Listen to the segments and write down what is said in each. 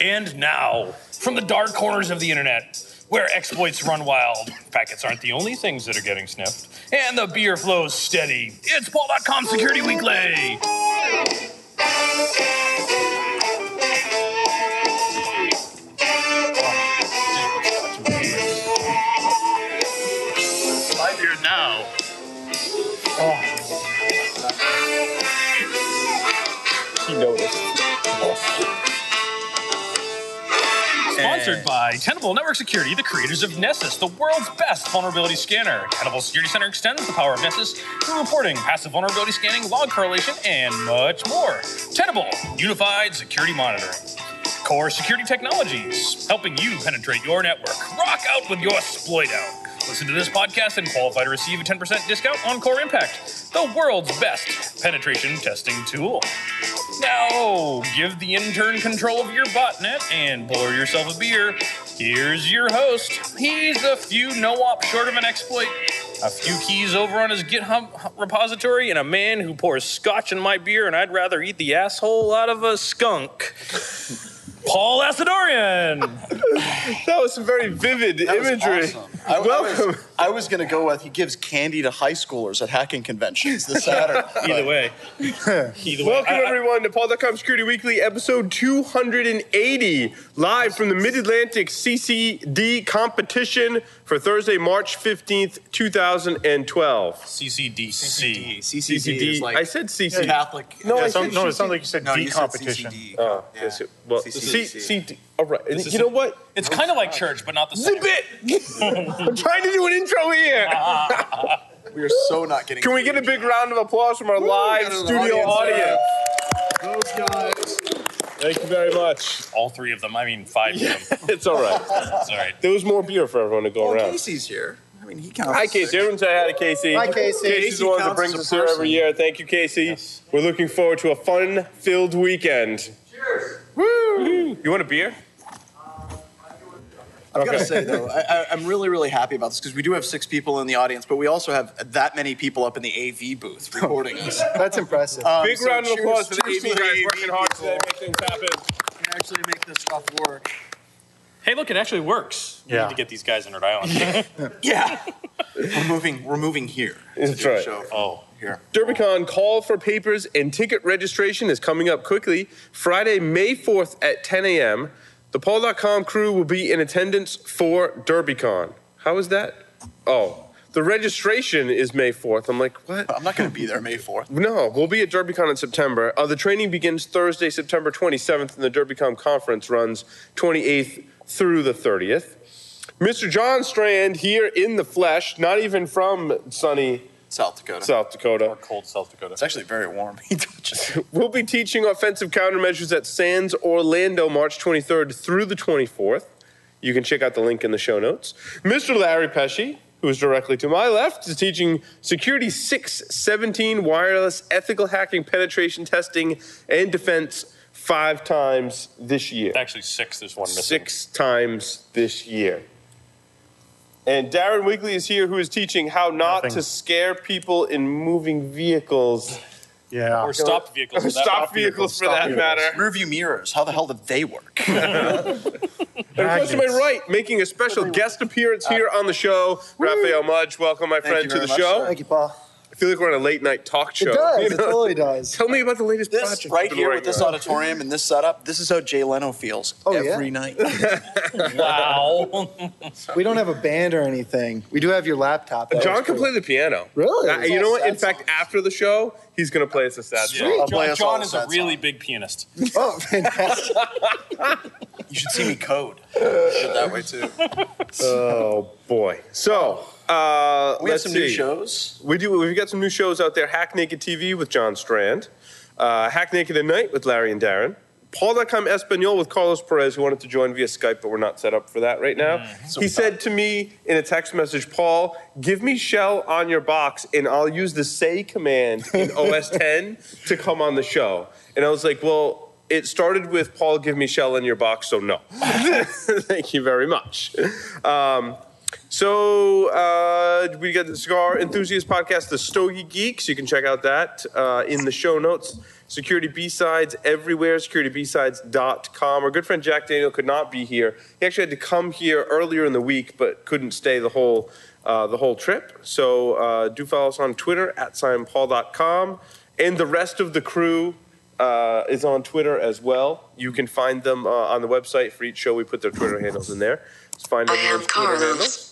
And now, from the dark corners of the internet, where exploits run wild, packets aren't the only things that are getting sniffed, and the beer flows steady. It's PaulDotCom Security Weekly. Sponsored by Tenable Network Security, the creators of Nessus, the world's best vulnerability scanner. Tenable Security Center extends the power of Nessus through reporting, passive vulnerability scanning, log correlation, and much more. Tenable, unified security monitoring. Core Security Technologies, helping you penetrate your network. Rock out with your exploit out. Listen to this podcast and qualify to receive a 10% discount on Core Impact, the world's best penetration testing tool. Now, give the intern control of your botnet and pour yourself a beer. Here's your host. He's a few no op short of an exploit, a few keys over on his GitHub repository, and a man who pours scotch in my beer, and I'd rather eat the asshole out of a skunk. Paul Asadoorian. That was some very vivid That was imagery. awesome. I, Welcome. I was, I was going to go with he gives candy to high schoolers at hacking conventions this Saturday. Either way. Either way. Welcome I- I- everyone to PaulDotCom Security Weekly, episode 280, live from the Mid Atlantic CCD competition for Thursday, March 15th, 2012. CCDC. CCD is like I said CC. Catholic. No, I said no, it sounds like you said No, D you said competition. CCD. Oh, Yeah. yes, well, CCD. C- CD. All right. And is you a- know what? It's kind of like church, but not the same. Zip it! I'm trying to do an intro here. We are so not getting. Can we get a big round of applause from our live studio audience? audience Those guys. Thank you very much. All three of them. I mean, five of them. It's all right. It's all right. There was more beer for everyone to go Well, around. Casey's here. I mean, he counts. Hi, as Casey. six. Everyone say hi to Casey. Hi, Casey. Casey's the one that brings us here every year. Thank you, Casey. We're looking forward to a fun-filled weekend. Cheers. Woo! You want a beer? I've got to say though, I, I, I'm really, really happy about this because we do have six people in the audience, but we also have that many people up in the AV booth recording us. That's impressive. Um, Big so round of cheers- applause for the AV to guys AV working hard people today, make things happen. who can actually make this stuff work. Hey, look, it actually works. We Yeah. need to get these guys in Rhode Island. Yeah, we're moving. We're moving here. to That's do a right. Show oh. here. DerbyCon call for papers and ticket registration is coming up quickly. Friday, May 4th at 10 a.m. The PaulDotCom crew will be in attendance for DerbyCon. How is that? Oh, the registration is May 4th. I'm like, what? I'm not going to be there May 4th. No, we'll be at DerbyCon in September. Uh, the training begins Thursday, September 27th, and the DerbyCon conference runs 28th through the 30th. Mr. John Strand here in the flesh, not even from sunny South Dakota. South Dakota. Or Cold South Dakota. It's actually very warm. We'll be teaching offensive countermeasures at SANS Orlando March 23rd through the 24th. You can check out the link in the show notes. Mr. Larry Pesce, who is directly to my left, is teaching Security 617 wireless ethical hacking penetration testing and defense five times this year. Actually, six. There's one missing. Six times this year. And Darren Wigley is here, who is teaching how not Nothing. to scare people in moving vehicles. yeah. Or stopped vehicles. Or for that stop matter. vehicles for Stop that vehicles. matter. Rearview mirrors. How the hell did they work? And of course, to my right, making a special guest appearance uh, here on the show, Raphael Mudge. Welcome, my friend, you to very the much, show. sir. Thank you, Paul. I feel like we're on a late night talk show. It does. you It know? totally does. Tell me about the latest This project. right here with this on. auditorium and this setup, this is how Jay Leno feels Oh, yeah? every night. Wow. We don't have a band or anything. We do have your laptop. That John can cool. play the piano. Really? Uh, you know what? In Sad fact, after the show, he's going to play us a sad Yeah. song. I'll John, us John is a really song. big pianist. Oh, fantastic. You should see me code. That way too. Oh boy. So uh, We have some see. new shows. We do. We've got some new shows out there. Hack Naked TV with John Strand. Uh, Hack Naked at Night with Larry and Darren. PaulDotCom Espanol with Carlos Perez, who wanted to join via Skype, but we're not set up for that right now. he said to me in a text message, Paul, give me shell on your box and I'll use the say command in OS 10 to come on the show. And I was like, well, it started with Paul, give me shell in your box, so no. Thank you very much. Um, So uh, we got the Cigar Enthusiast podcast, The Stogie Geeks. You can check out that uh, in the show notes. Security B-Sides everywhere, securitybsides.com. Our good friend Jack Daniel could not be here. He actually had to come here earlier in the week, but couldn't stay the whole uh, the whole trip. So uh, do follow us on Twitter at simonpaul.com. And the rest of the crew uh, is on Twitter as well. You can find them uh, on the website for each show. We put their Twitter handles in there. Just find I everyone's Twitter handles.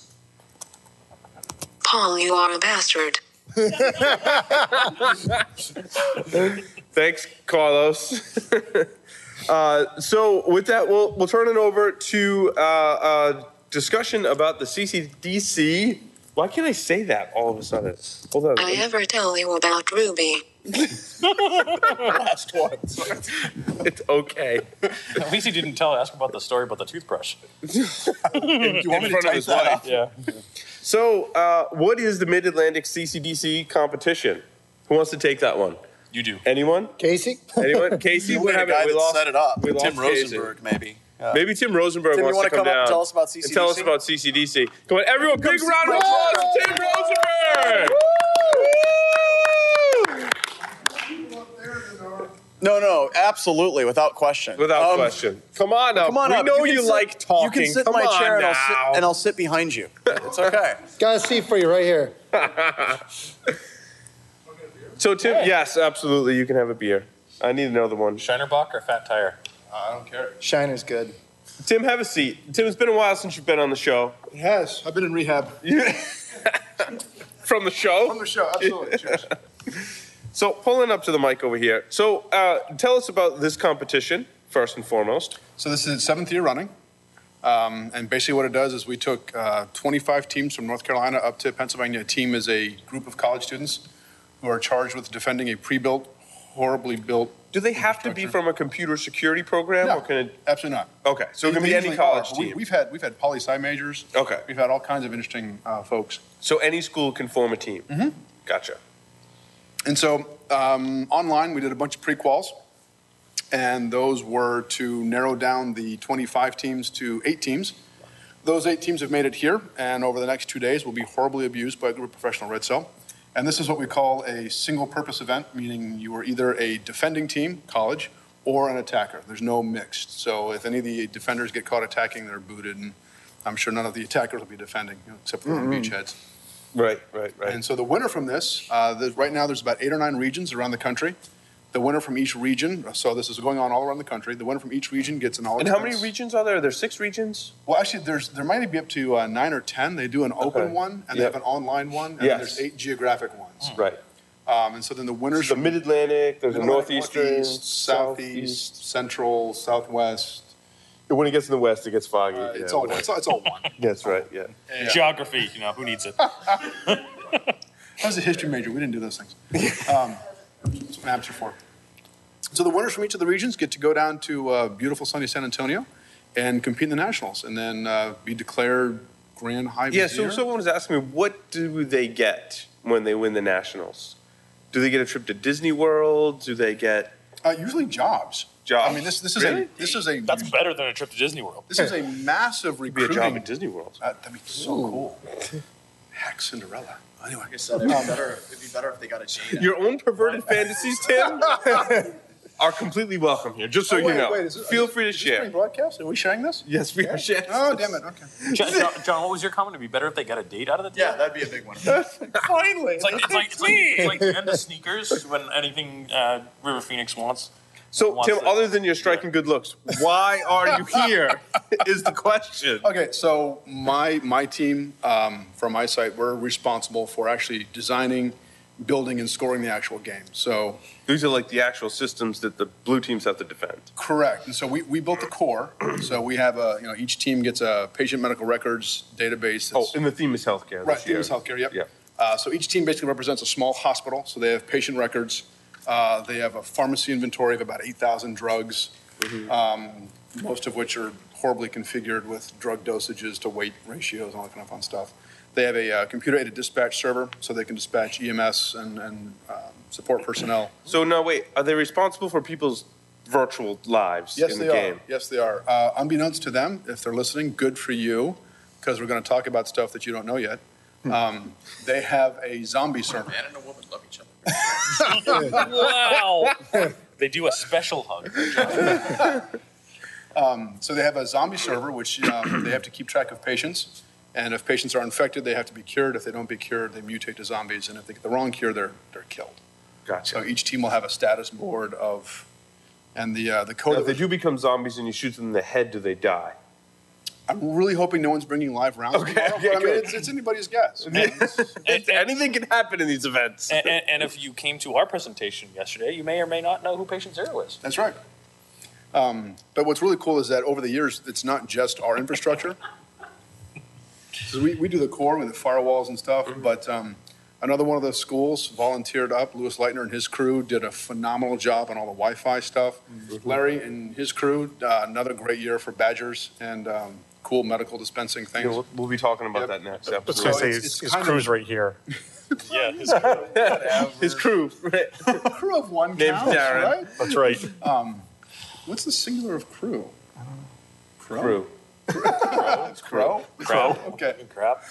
Carlos. Paul, you are a bastard. Thanks, Carlos. uh, so with that, we'll we'll turn it over to uh, uh, discussion about the CCDC. Why can't I say that all of a sudden? Hold on. I ever tell you about Ruby? Last one. It's okay. At least he didn't tell ask about the story about the toothbrush. Do you want me In to front of type his that wife. up? Yeah. So, uh, what is the Mid Atlantic CCDC competition? Who wants to take that one? You do. Anyone? Casey? Anyone? Casey, You what were the happened? guy We that lost- set it up. we Tim lost Casey. Rosenberg, maybe. Uh, Maybe Tim Rosenberg Tim, wants wanna to come, come up down and tell us about and tell us CCDC? about CCDC. Come on, everyone, big Come round of applause for Tim Rosenberg. No, no, absolutely, without question. Without Um, question. Come on up. Come on we up. know can you, sit- like talking. You can sit Come in my chair and. I'll, sit, and I'll sit behind you. It's okay. Got a seat for you right here. so, Tim, yes, absolutely. You can have a beer. I need another one. Shiner Bock or Fat Tire? I don't care. Shiner's good. Tim, have a seat. Tim, it's been a while since you've been on the show. It has. I've been in rehab. From the show? From the show, absolutely. So, pulling up to the mic over here. So, uh, tell us about this competition, first and foremost. So this is its seventh year running. Um, and basically what it does is we took uh, 25 teams from North Carolina up to Pennsylvania. A team is a group of college students who are charged with defending a pre-built, horribly built. Do they have to be from a computer security program, No, or can it? absolutely not. Okay, so it can be any college are, team. We've had we've had poli sci majors. Okay. We've had all kinds of interesting uh, folks. So any school can form a team. Mm-hmm. Gotcha. And so um, online, we did a bunch of pre-quals, and those were to narrow down the 25 teams to eight teams. Those eight teams have made it here, and over the next two days will be horribly abused by a group of professional red cell. And this is what we call a single-purpose event, meaning you are either a defending team, college, or an attacker. There's no mixed. So if any of the defenders get caught attacking, they're booted, and I'm sure none of the attackers will be defending, you know, except for the beachheads. Right, right, right. And so the winner from this, uh, there's, right now there's about eight or nine regions around the country. The winner from each region, so this is going on all around the country. The winner from each region gets an all. and how many regions are there? There's six regions. Well, actually, there's there might be up to uh, nine or ten. They do an open Okay. one, and they Yep. have an online one, and Yes. there's eight geographic ones. Right. Um, and so then the winners There's from Mid Atlantic. There's Mid-Atlantic, northeastern, Northeast, southeast, central, southwest. When it gets in the west, it gets foggy. Uh, it's Yeah, all whatever. it's all, it's all one. That's right. Yeah. Yeah. Geography, you know, who needs it? I was a history major. We didn't do those things. Um, that's what maps are for. So the winners from each of the regions get to go down to uh, beautiful sunny San Antonio and compete in the nationals, and then uh, be declared grand high. Yeah. So someone was asking me, what do they get when they win the nationals? Do they get a trip to Disney World? Do they get? uh, usually jobs. Jobs. I mean, this this is Really? a this is a That's better than a trip to Disney World. this is a massive Be a recruiting. job at Disney World. Uh, that'd be so cool. Heck, Cinderella. Anyway, Like I said, it'd be better. It'd be better if they got a date. Your own perverted fantasies, Tim, are completely welcome here. Just so Oh, you know, wait, is this- feel free to is this being share. broadcast? Are we sharing this? Yes, we are sharing. Oh, damn it. Okay. John, John, John, what was your comment? It'd be better if they got a date out of the deal? Yeah, that'd be a big one. Finally, It's like, it's like, it's like, it's like the end of sneakers when anything uh, River Phoenix wants. So, Tim, it. other than your striking good looks, why are you here? is the question. Okay, so my my team um, from my site, we're responsible for actually designing, building, and scoring the actual game. So These are like the actual systems that the blue teams have to defend. correct. And so we, we built the core. So we have a you know each team gets a patient medical records database. Oh, and the theme is healthcare. right, this year. Teams Healthcare. Yep. Yeah. Uh, so each team basically represents a small hospital. So they have patient records. Uh, they have a pharmacy inventory of about 8,000 drugs, um, most of which are horribly configured with drug dosages to weight ratios and all that kind of fun stuff. They have a uh, computer-aided dispatch server, so they can dispatch EMS and, and um, support personnel. So now, wait, are they responsible for people's virtual lives Yes, in they the are. game? Yes, they are. Uh, unbeknownst to them, if they're listening, good for you. because we're going to talk about stuff that you don't know yet. Um, they have a zombie server. Man and a woman love each other. Wow. they do a special hug. So they have a zombie server, which um, they have to keep track of patients. And if patients are infected, they have to be cured. If they don't be cured, they mutate to zombies. And if they get the wrong cure, they're, they're killed. Gotcha. So each team will have a status board of, and the, uh, the Now, code. if they do become zombies and you shoot them in the head, do they die? I'm really hoping no one's bringing live rounds Okay, tomorrow, okay, but I mean, it's, it's anybody's guess. And, and- Anything can happen in these events. and, and- and if you came to our presentation yesterday, you may or may not know who patient zero is. That's right. Um, but what's really cool is that over the years, it's not just our infrastructure. So we, we do the core with the firewalls and stuff, but um, another one of those schools volunteered up. Lewis Leitner and his crew did a phenomenal job on all the Wi-Fi stuff. Larry and his crew, uh, another great year for Badgers and um, cool medical dispensing You things. know, we'll, we'll be talking about Yep. that next I was episode. going to say, it's- his, it's his kind of- crew's right here. Yeah. his- His crew. crew of one Name's counts, Darren. right? That's right. Um, what's the singular of crew? Crow. crew. It's crow. Crap. Okay. Crap.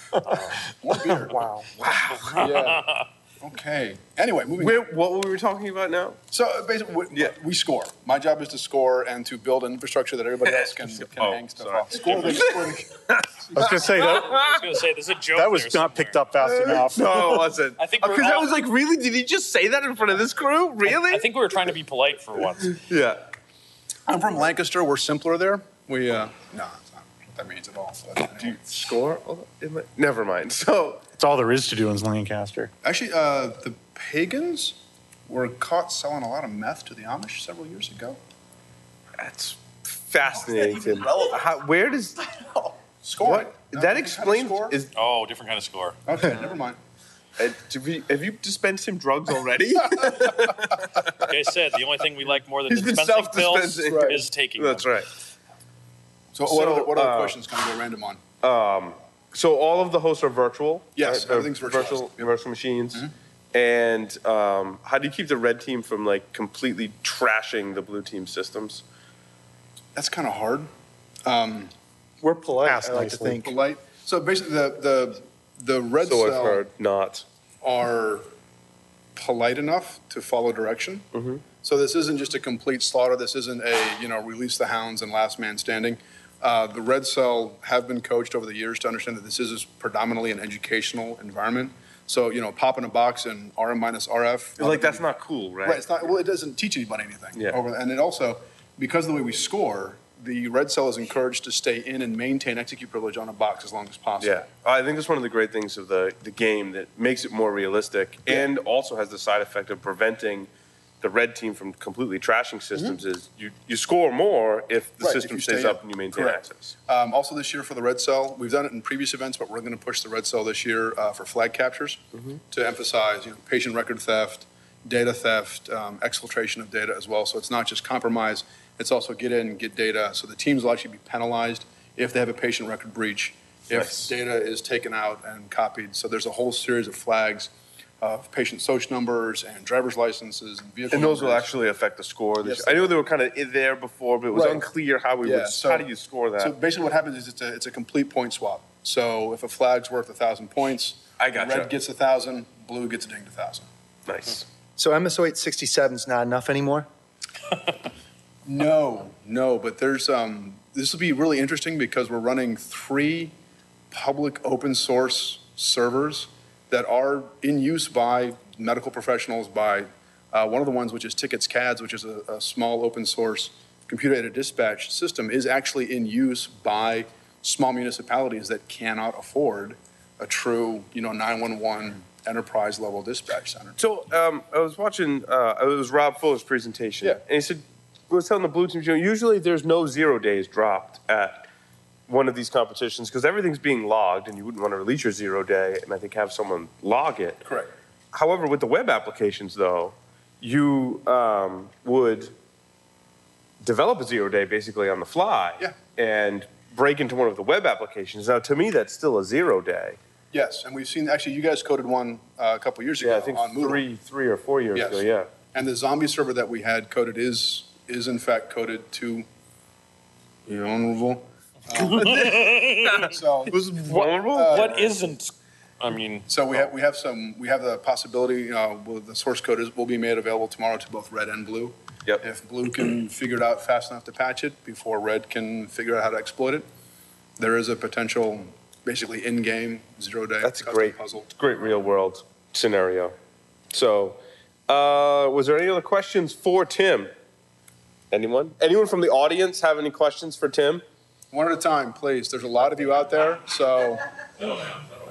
One beer. Wow. Yeah. Okay. Anyway, moving Where, on. what were we talking about now? So uh, basically, we, Yeah. we score. My job is to score and to build an infrastructure that everybody else can, can Oh, hang stuff sorry. off. Score the, score the, I was going to say that I was going to say, there's a joke that was there not picked up fast enough. No, it wasn't. I think because I was like, really? Did he just say that in front of this crew? Really? I think we were trying to be polite for once. yeah. I'm from Lancaster. We're simpler there. We, uh, no, it's not what that means at all. But Do you score? all in my- Never mind. So, It's all there is to do in Lancaster. Actually, uh, the pagans were caught selling a lot of meth to the Amish several years ago. that's fascinating. That Tim. relevant? How, where does Score. what No, that different kind of explains? score? Is Oh, different kind of score. okay, never mind. uh, do we, have you dispensed him drugs already? Like I said, the only thing we like more than He's been dispensing pills self-dispensing. Right. is taking That's them. right. So, So, what other, what other uh, questions can we go random on? So all of the hosts are virtual. Yes, They're everything's virtualized. Virtual, Yep. Mm-hmm. virtual machines. And um, how do you keep the red team from like completely trashing the blue team systems? That's kind of hard. Um, We're polite, Ask I like to nicely. think. polite. So basically, the the the red So I've cell heard not. are polite enough to follow direction. Mm-hmm. So this isn't just a complete slaughter. This isn't a you know release the hounds and last man standing. Uh, the red cell have been coached over the years to understand that this is predominantly an educational environment. So you know, pop in a box and RM minus RF. Like that's not cool, right? Right. It's not. Well, it doesn't teach anybody anything. Yeah. Over, and it also, because of the way we score, the red cell is encouraged to stay in and maintain execute privilege on a box as long as possible. Yeah, I think that's one of the great things of the, the game that makes it more realistic and also has the side effect of preventing the red team from completely trashing systems. Is you, you score more if the Mm-hmm. Right, if system you stays stay up in. and you maintain Correct. access. Um, also this year for the red cell, we've done it in previous events, but we're going to push the red cell this year uh, for flag captures Mm-hmm. to emphasize, you know, patient record theft, data theft, um, exfiltration of data as well. So it's not just compromise; it's also get in, get data. So the teams will actually be penalized if they have a patient record breach, if Nice. data is taken out and copied. So there's a whole series of flags of patient social numbers and driver's licenses and vehicle. And those will numbers. actually affect the score. This Yes, I know they were kind of there before, but it was Right. unclear how we Yeah, would. so- how do you score that? So basically, what happens is it's a, it's a complete point swap. So if a flag's worth a thousand points, I gotcha. red gets a thousand, blue gets a dinged a thousand. nice. So MS08-067 is not enough anymore? No, no, but there's um, this will be really interesting because we're running three public open source servers that are in use by medical professionals. By uh, one of the ones, which is Tickets CADS, which is a, a small open source computer aided dispatch system, is actually in use by small municipalities that cannot afford a true, you know, 911 enterprise level dispatch center. So um, I was watching. Uh, it was Rob Fuller's presentation, Yeah. and he said, "I was telling the blue team, you know, usually there's no zero days dropped at one of these competitions because everything's being logged, and you wouldn't want to release your zero day, and I think have someone log it. Correct. However, with the web applications, though, you um, would develop a zero day basically on the fly, Yeah. and break into one of the web applications. Now, to me, that's still a zero day. Yes, and we've seen, actually, you guys coded one uh, a couple years ago Yeah, I think on Moodle. three, three or four years Yes. ago. Yeah. And the zombie server that we had coded is, is in fact coded to the honorable Um, So, Was vulnerable? what isn't? I mean, so we have, we have some, we have the possibility, uh, well, the source code is, will be made available tomorrow to both red and blue. Yep. If blue can figure it out fast enough to patch it before red can figure out how to exploit it, there is a potential, basically in-game, zero-day That's a custom great, puzzle. great real world scenario. So, uh, was there any other questions for Tim? Anyone? Anyone from the audience have any questions for Tim? One at a time, please. There's a lot of you out there, so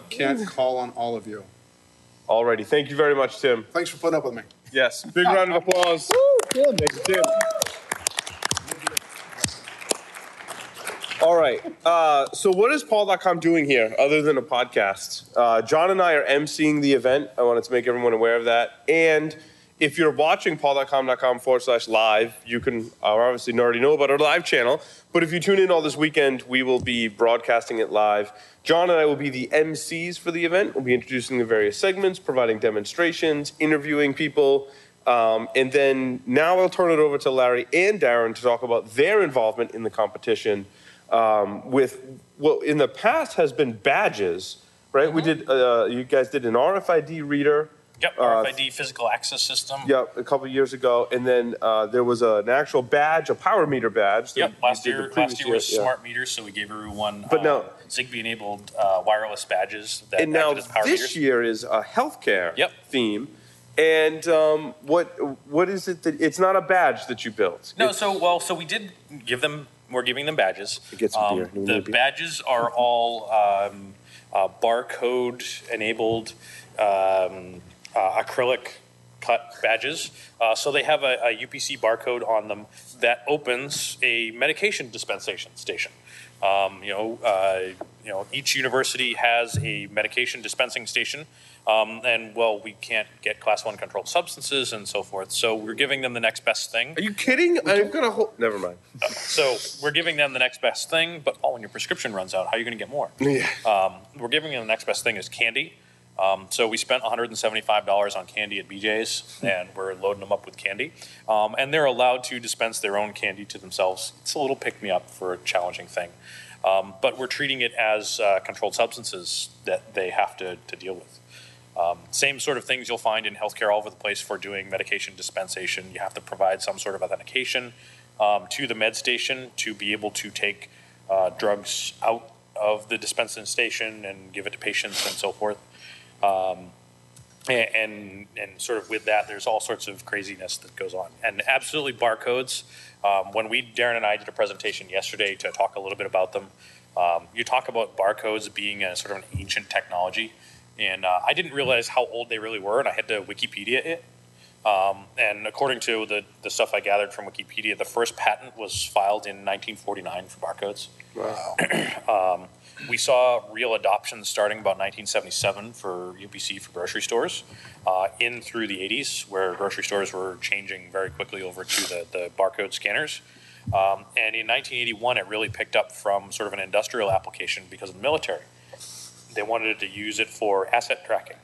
can't call on all of you. Alrighty, thank you very much, Tim. Thanks for putting up with me. Yes, big round of applause. Woo, Tim. Thanks, Tim. All right. Uh, so, what is PaulDotCom doing here other than a podcast? Uh, John and I are emceeing the event. I wanted to make everyone aware of that. And if you're watching pauldotcom.com forward slash live, you can uh, obviously already know about our live channel. But if you tune in all this weekend, we will be broadcasting it live. John and I will be the MCs for the event. We'll be introducing the various segments, providing demonstrations, interviewing people. Um, and then now I'll turn it over to Larry and Darren to talk about their involvement in the competition um, with what in the past has been badges, right? We did, uh, you guys did an RFID reader. Yep, Uh, RFID physical access system. Yep, a couple years ago, and then uh, there was a, an actual badge, a power meter badge. that Yep, we last did the year, previous last year was yeah. smart meters, so we gave everyone But uh, now- Zigbee-enabled uh, wireless badges that And now acted as power this meters. year is a healthcare Yep. theme. And um, what what is it that it's not a badge that you built? No, It's- so well, so we did give them. We're giving them badges. Get some beer. The a beer? badges are all um, uh, barcode enabled, um, uh, acrylic cut badges. Uh, so they have a, a UPC barcode on them that opens a medication dispensation station. Um, you know, uh, you know, each university has a medication dispensing station, um, and well, we can't get class one controlled substances and so forth. So we're giving them the next best thing. Are you kidding? I'm gonna hold. Never mind. So we're giving them the next best thing, but oh, when your prescription runs out, how are you going to get more? Yeah. Um, we're giving them the next best thing is candy. Um, so we spent $175 on candy at BJ's, and we're loading them up with candy. Um, and they're allowed to dispense their own candy to themselves. It's a little pick me up for a challenging thing. Um, but we're treating it as uh, controlled substances that they have to, to deal with. Um, same sort of things you'll find in healthcare all over the place for doing medication dispensation. You have to provide some sort of authentication um, to the med station to be able to take uh, drugs out of the dispensing station and give it to patients and so forth. Um, and and sort of with that, there's all sorts of craziness that goes on, and absolutely barcodes. Um, when we Darren and I did a presentation yesterday to talk a little bit about them, um, you talk about barcodes being a sort of an ancient technology, and uh, I didn't realize how old they really were, and I had to Wikipedia it. Um, and according to the, the stuff I gathered from Wikipedia, the first patent was filed in 1949 for barcodes. Um, we saw real adoption starting about 1977 for UPC for grocery stores, uh, in through the 80s, where grocery stores were changing very quickly over to the, the barcode scanners. Um, and in 1981, it really picked up from sort of an industrial application because of the military. They wanted to use it for asset tracking.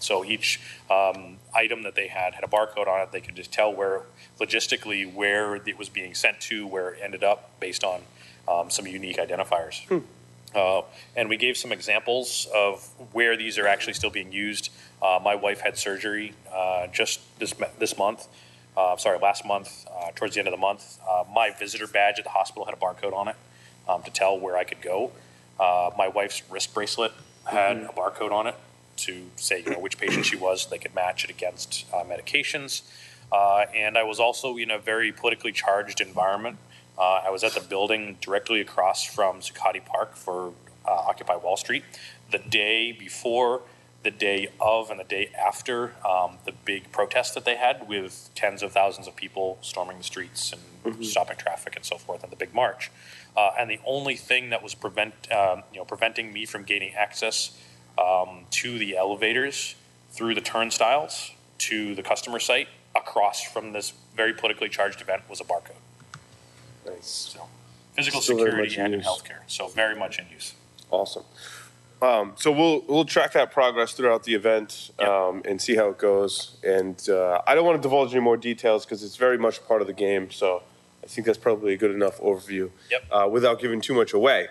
So each um, item that they had had a barcode on it. They could just tell where, logistically, where it was being sent to, where it ended up, based on um, some unique identifiers. Uh, and we gave some examples of where these are actually still being used. Uh, my wife had surgery uh, just this this month. Uh, sorry, last month, uh, towards the end of the month. Uh, my visitor badge at the hospital had a barcode on it um, to tell where I could go. My wife's wrist bracelet had a barcode on it to say you know which patient she was. They could match it against medications. And I was also in a very politically charged environment. Uh, I was at the building directly across from Zuccotti Park for uh, Occupy Wall Street the day before, the day of, and the day after um, the big protest that they had with tens of thousands of people storming the streets and stopping traffic and so forth, and the big march. Uh, and the only thing that was prevent, um, you know, preventing me from gaining access um, to the elevators through the turnstiles to the customer site across from this very politically charged event was a barcode. Nice. So physical Still very security much in and in use. healthcare. So very much in use. Awesome. Um, so we'll we'll track that progress throughout the event Yep. um, and see how it goes. And uh, I don't want to divulge any more details because it's very much part of the game. So I think that's probably a good enough overview Yep. uh, without giving too much away.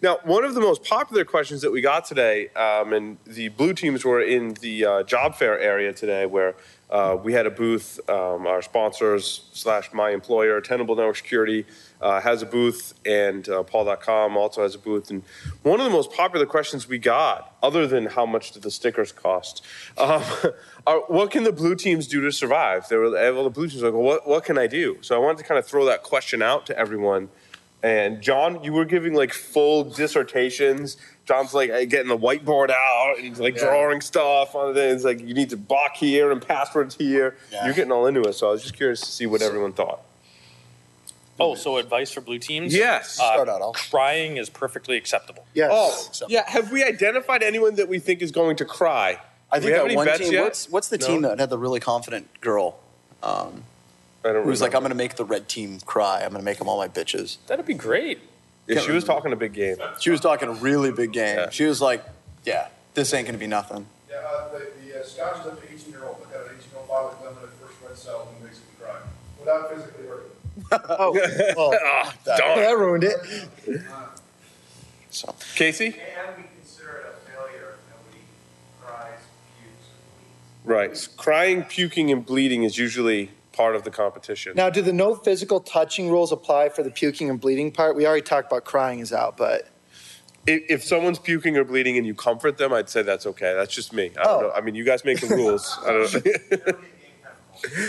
Now, one of the most popular questions that we got today, um, and the blue teams were in the uh, job fair area today, where uh, we had a booth. Um, our sponsors slash my employer, Tenable Network Security, uh, has a booth, and uh, PaulDotCom also has a booth. And one of the most popular questions we got, other than how much do the stickers cost, um, are what can the blue teams do to survive? They were well, the blue teams were like, well, what what can I do? So I wanted to kind of throw that question out to everyone. And John, you were giving like full dissertations. John's like uh, getting the whiteboard out and like drawing stuff on it. It's like you need to block here and passwords here. Yeah. You're getting all into it. So I was just curious to see what everyone thought. Oh, so advice for blue teams? Yes. Uh, Start out, Al. Crying is perfectly acceptable. Yes. Oh, yeah. Have we identified anyone that we think is going to cry? I Do we think have that any one bets team. yet? What's what's the No? team that had the really confident girl um, I don't who was like, "I'm going to make the red team cry. I'm going to make them all my bitches." That'd be great. Yeah, she was talking a big game. She was talking a really big game. Yeah. She was like, "Yeah, this ain't going to be nothing." Yeah, uh, the, the uh, scotch is up eighteen year old, look at an eighteen year old bottle of limited first red cell and makes them cry, without physically hurting them. Oh, well, Ah, darn. that ruined it. So Casey? And we consider it a failure if nobody cries, pukes, or bleeds. Right. Crying, puking, and bleeding is usually part of the competition. Now, do the no physical touching rules apply for the puking and bleeding part? We already talked about crying is out, but if, if someone's puking or bleeding and you comfort them, I'd say that's okay. That's just me. I don't Oh. know. I mean, you guys make the rules. I don't know.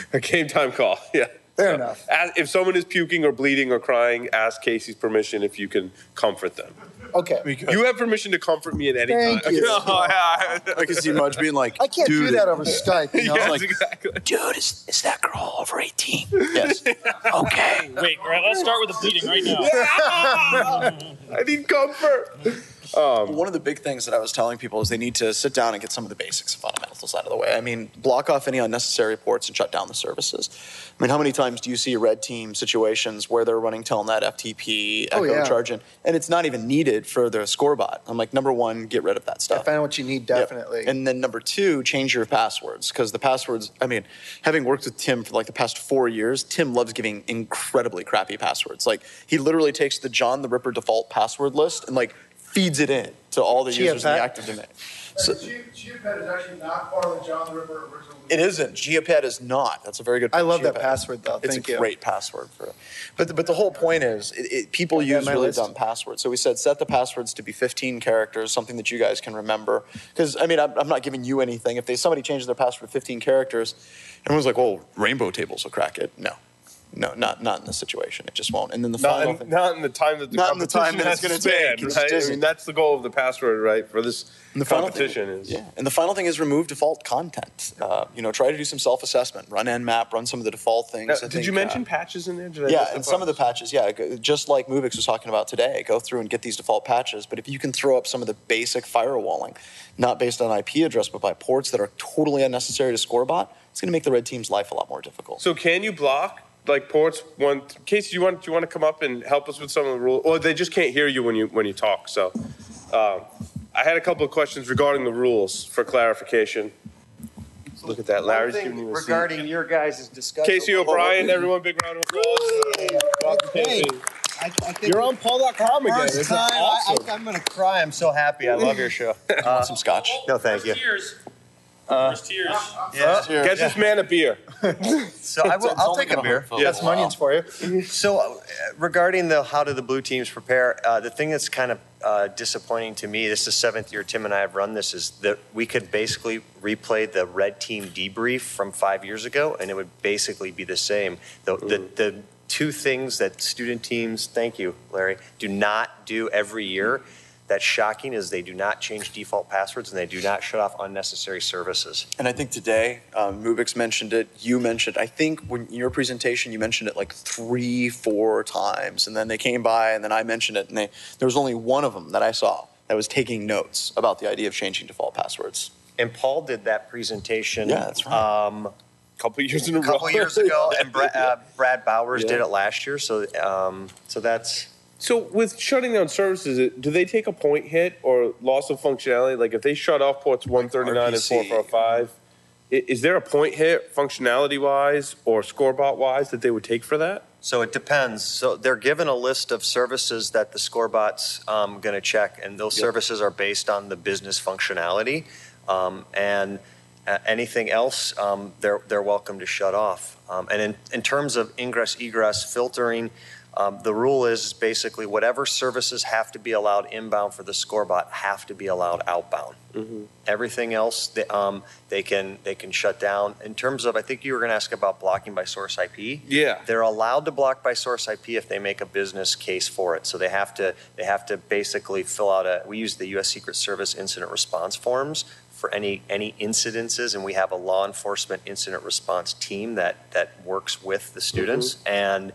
a game time call. Yeah. fair enough. Ask, if someone is puking or bleeding or crying, ask Casey's permission if you can comfort them. Okay. You have permission to comfort me at any Thank time. you. Oh, yeah. I can see Mudge being like, I can't "Dude, do that over Skype, you know? Yes, like- exactly. Dude, is, is that girl over 18? yes. Okay. Wait, all right, let's start with the bleeding right now. I need comfort. Um, one of the big things that I was telling people is they need to sit down and get some of the basics and fundamentals out of the way. I mean, block off any unnecessary ports and shut down the services. I mean, how many times do you see red team situations where they're running Telnet, FTP, oh, Echo Oh, yeah. charging, and it's not even needed for the scorebot? I'm like, number one, get rid of that stuff. Find what you need, Yep. definitely. And then number two, change your passwords because the passwords. I mean, having worked with Tim for like the past four years, Tim loves giving incredibly crappy passwords. Like he literally takes the John the Ripper default password list and like feeds it in to all the Chia users in the Pet? active domain. So And Chia, Chia Pet is actually not part of the John the Ripper original. it isn't. Chia Pet is not. That's a very good. I point. love that Chia Pet. password, though. It's Thank a you. great password for it. But the, but the whole point is, it, it, people Yeah, use my really list. dumb passwords. So we said set the passwords to be 15 characters, something that you guys can remember. Because I mean, I'm, I'm not giving you anything. If they somebody changes their password to 15 characters, everyone's like, "Well, rainbow tables will crack it." No, no, not not in this situation. It just won't. And then the Not final in, thing. not in the time that the Not in the time that it's gonna span, take. Right? I mean, that's the goal of the password, right? For this And the final competition thing, is. yeah. And the final thing is remove default content. Uh, you know, try to do some self-assessment. Run Nmap. Run some of the default things. Now, did think, you uh, mention patches in there? Did Yeah, and some of the patches, yeah, just like Mubix was talking about today, go through and get these default patches. But if you can throw up some of the basic firewalling, not based on IP address, but by ports that are totally unnecessary to Scorebot, it's going to make the red team's life a lot more difficult. So can you block like ports one Casey, you want do you want to come up and help us with some of the rules? Or they just can't hear you when you when you talk. So um, I had a couple of questions regarding the rules for clarification. Look at that. Larry's One giving thing you a seat. regarding your guys' discussion. Casey O'Brien, everyone, big round of applause. Welcome, Casey. I, I think You're on PaulDotCom again. First This is time, awesome. I, I, I'm going to cry. I'm so happy. I love your show. Want some scotch? No, thank you. Tears. First tears. Yeah. Get this man a beer. So I will, I'll take a beer. Yeah. Got some onions for you. So uh, regarding the how do the blue teams prepare, uh, the thing that's kind of uh, disappointing to me, this is the seventh year Tim and I have run this, is that we could basically replay the red team debrief from five years ago, and it would basically be the same. The, the, the two things that student teams, thank you, Larry, do not do every year. That's shocking is they do not change default passwords and they do not shut off unnecessary services. And I think today, um, Mubix mentioned it. You mentioned. I think when in your presentation, you mentioned it like three, four times, and then they came by, and then I mentioned it, and they, there was only one of them that I saw that was taking notes about the idea of changing default passwords. And Paul did that presentation. Yeah, that's right. Um, couple years in a a row. couple years ago, and Brad, uh, Brad Bowers Yeah. did it last year. So, um, so that's So with shutting down services, do they take a point hit or loss of functionality? Like if they shut off ports 139 and 445, is there a point hit functionality wise or scorebot wise that they would take for that? So it depends. So they're given a list of services that the scorebot's um, going to check, and those services are based on the business functionality. Um, and uh, anything else, um, they're they're welcome to shut off. Um, and in in terms of ingress egress filtering. Um, the rule is basically whatever services have to be allowed inbound for the scorebot have to be allowed outbound. Everything else, they, um, they can they can shut down. In terms of, I think you were going to ask about blocking by source IP. Yeah. They're allowed to block by source IP if they make a business case for it. So they have to they have to basically fill out a. We use the U.S. Secret Service incident response forms for any any incidences, and we have a law enforcement incident response team that that works with the students. And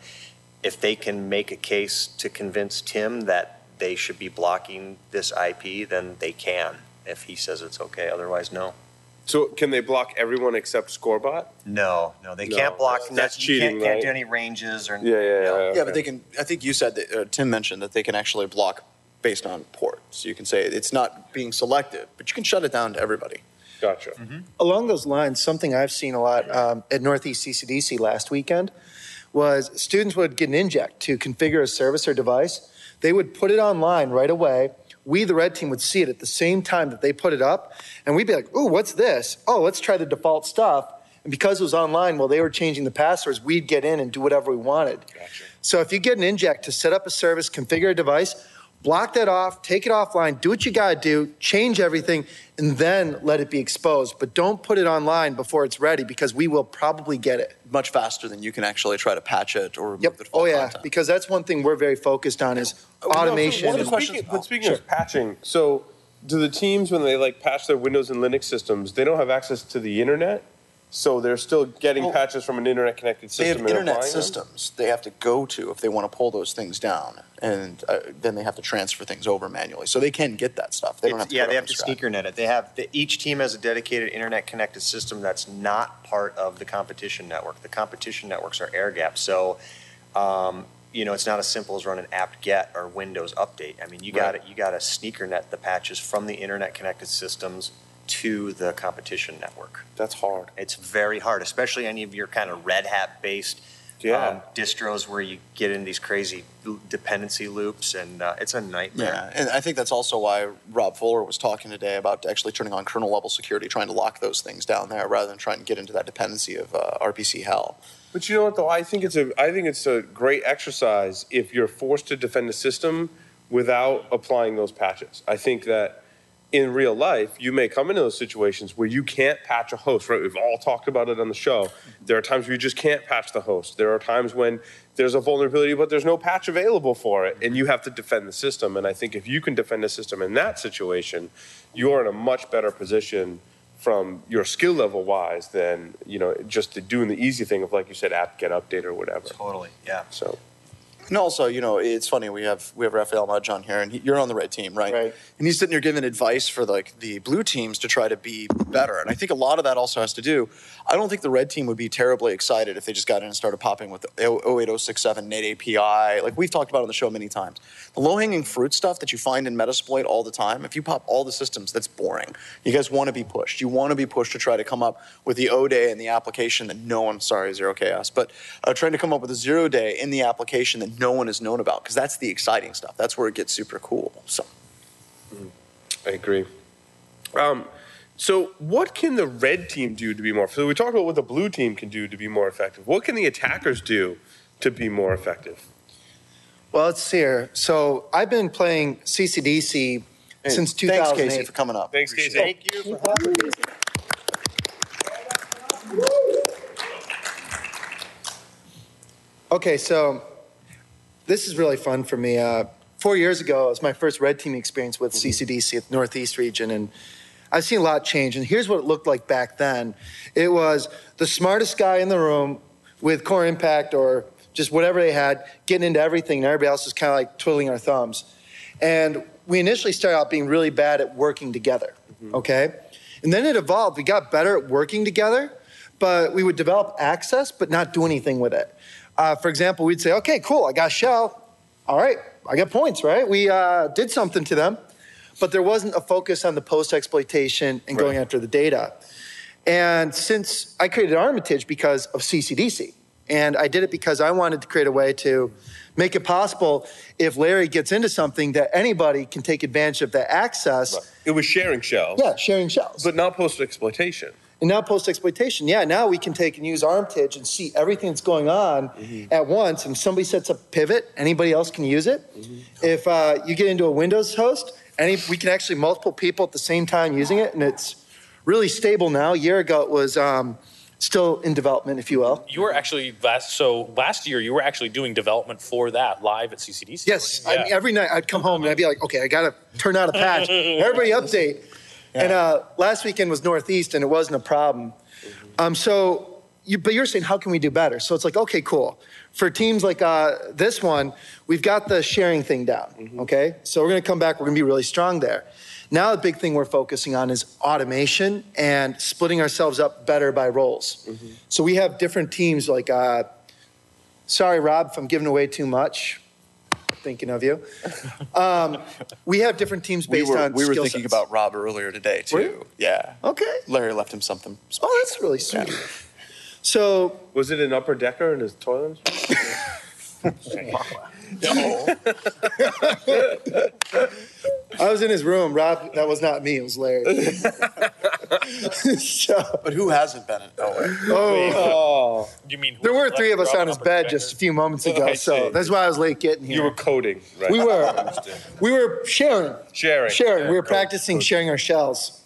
if they can make a case to convince Tim that they should be blocking this IP, then they can. If he says it's okay, otherwise, no. So can they block everyone except Scorebot? No, no, they No, can't block. that's- That's, that's you can't, cheating, can't right? do any ranges or. Yeah, yeah, yeah. no. Yeah, but they can, I think you said that, uh, Tim mentioned that they can actually block based on port. So you can say it's not being selective, but you can shut it down to everybody. Gotcha. Along those lines, something I've seen a lot um, at Northeast CCDC last weekend was students would get an inject to configure a service or device. They would put it online right away. We, the red team, would see it at the same time that they put it up, and we'd be like, "Ooh, what's this? Oh, let's try the default stuff." And because it was online, while they were changing the passwords, we'd get in and do whatever we wanted. So if you get an inject to set up a service, configure a device, block that off, take it offline, do what you got to do, change everything, and then let it be exposed. But don't put it online before it's ready because we will probably get it. Much faster than you can actually try to patch it or remove Yep. the default Oh, yeah. content. Because that's one thing we're very focused on is Oh, no, so automation. one of the and- questions- but speaking of patching, so do the teams when they like patch their Windows and Linux systems, they don't have access to the internet, so they're still getting Well, patches from an internet connected They system. have and internet applying them? systems they have to go to if they want to pull those things down, and uh, then they have to transfer things over manually. So they can get that stuff. They don't It's- have to. yeah, put they have to scratch. sneaker net it. They have the, each team has a dedicated internet connected system that's not part of the competition network. The competition networks are air gapped, so um, you know it's not as simple as run an apt get or Windows update. I mean, you got to you got to sneaker net the patches from the internet connected systems to the competition network. That's hard. It's very hard, especially any of your kind of Red Hat based Yeah. um, distros where you get in these crazy dependency loops, and uh, it's a nightmare. Yeah, and I think that's also why Rob Fuller was talking today about actually turning on kernel level security, trying to lock those things down there rather than trying to get into that dependency of uh, RPC hell. But you know what though? I think it's a I think it's a great exercise if you're forced to defend a system without applying those patches. I think that in real life, you may come into those situations where you can't patch a host, right? We've all talked about it on the show. There are times where you just can't patch the host. There are times when there's a vulnerability, but there's no patch available for it, and you have to defend the system. And I think if you can defend the system in that situation, you're in a much better position from your skill level wise than, you know, just doing the easy thing of, like you said, apt get update or whatever. Totally, yeah. So, And also, you know, it's funny we have we have Raphael Mudge on here, and he, you're on the red team, right? Right. And he's sitting here giving advice for like the blue teams to try to be better. And I think a lot of that also has to do. I don't think the red team would be terribly excited if they just got in and started popping with the 08067 Net API, like we've talked about on the show many times. The low hanging fruit stuff that you find in Metasploit all the time. If you pop all the systems, that's boring. You guys want to be pushed. You want to be pushed to try to come up with the O day in the application that no one, sorry, zero chaos, but uh, trying to come up with a zero day in the application that no one has known about because that's the exciting stuff. That's where it gets super cool. So. I agree. Um, so, what can the red team do to be more? So, we talked about what the blue team can do to be more effective. What can the attackers do to be more effective? Well, let's see here. So I've been playing CCDC since Thanks, 2008. Casey, for coming up. Thanks, Casey. Thank you for having me. Okay, so this is really fun for me. Uh, four years ago, it was my first red team experience with CCDC at the Northeast region, and I've seen a lot change. And here's what it looked like back then it was the smartest guy in the room with Core Impact or just whatever they had, getting into everything, and everybody else was kind of like twiddling our thumbs. And we initially started out being really bad at working together, okay? And then it evolved. We got better at working together, but we would develop access but not do anything with it. Uh, for example, we'd say, okay, cool, I got shell. All right, I got points, right? We uh, did something to them, but there wasn't a focus on the post exploitation and going after the data. And since I created Armitage because of CCDC, And I did it because I wanted to create a way to make it possible if Larry gets into something that anybody can take advantage of that access. It was sharing shells. Yeah, sharing shells. But not post exploitation. And now post exploitation, yeah, now we can take and use Armitage and see everything that's going on at once. And somebody sets up pivot, anybody else can use it. If uh, you get into a Windows host, any we can actually multiple people at the same time using it, and it's really stable now. A year ago, it was um, still in development, if you will. You were actually last. So last year, you were actually doing development for that live at CCDC. Yes, weren't? I mean, every night I'd come home and I'd be like, okay, I got to turn out a patch. Everybody update. And uh, last weekend was Northeast, and it wasn't a problem. Um, so, you, but you're saying, how can we do better? So it's like, okay, cool. For teams like uh, this one, we've got the sharing thing down. Okay, so we're going to come back. We're going to be really strong there. Now the big thing we're focusing on is automation and splitting ourselves up better by roles. So we have different teams like. Uh, sorry, Rob, if I'm giving away too much. Thinking of you. Um, we have different teams We based were, on we were skill thinking sets. about Rob earlier today, Were too. you? Yeah. Okay. Larry left him something. Oh, that's really sweet. So Was it an upper decker in his toilet? I was in his room. Rob, that was not me. It was Larry. so, But who hasn't been in? Oh, oh, Oh, You mean there were three of us Rob on his Upper bed Decker? just a few moments ago. I So see. that's why I was late getting here. you were coding, right? we were. We were sharing. sharing. Sharing. Yeah, we were code, practicing code. sharing our shells.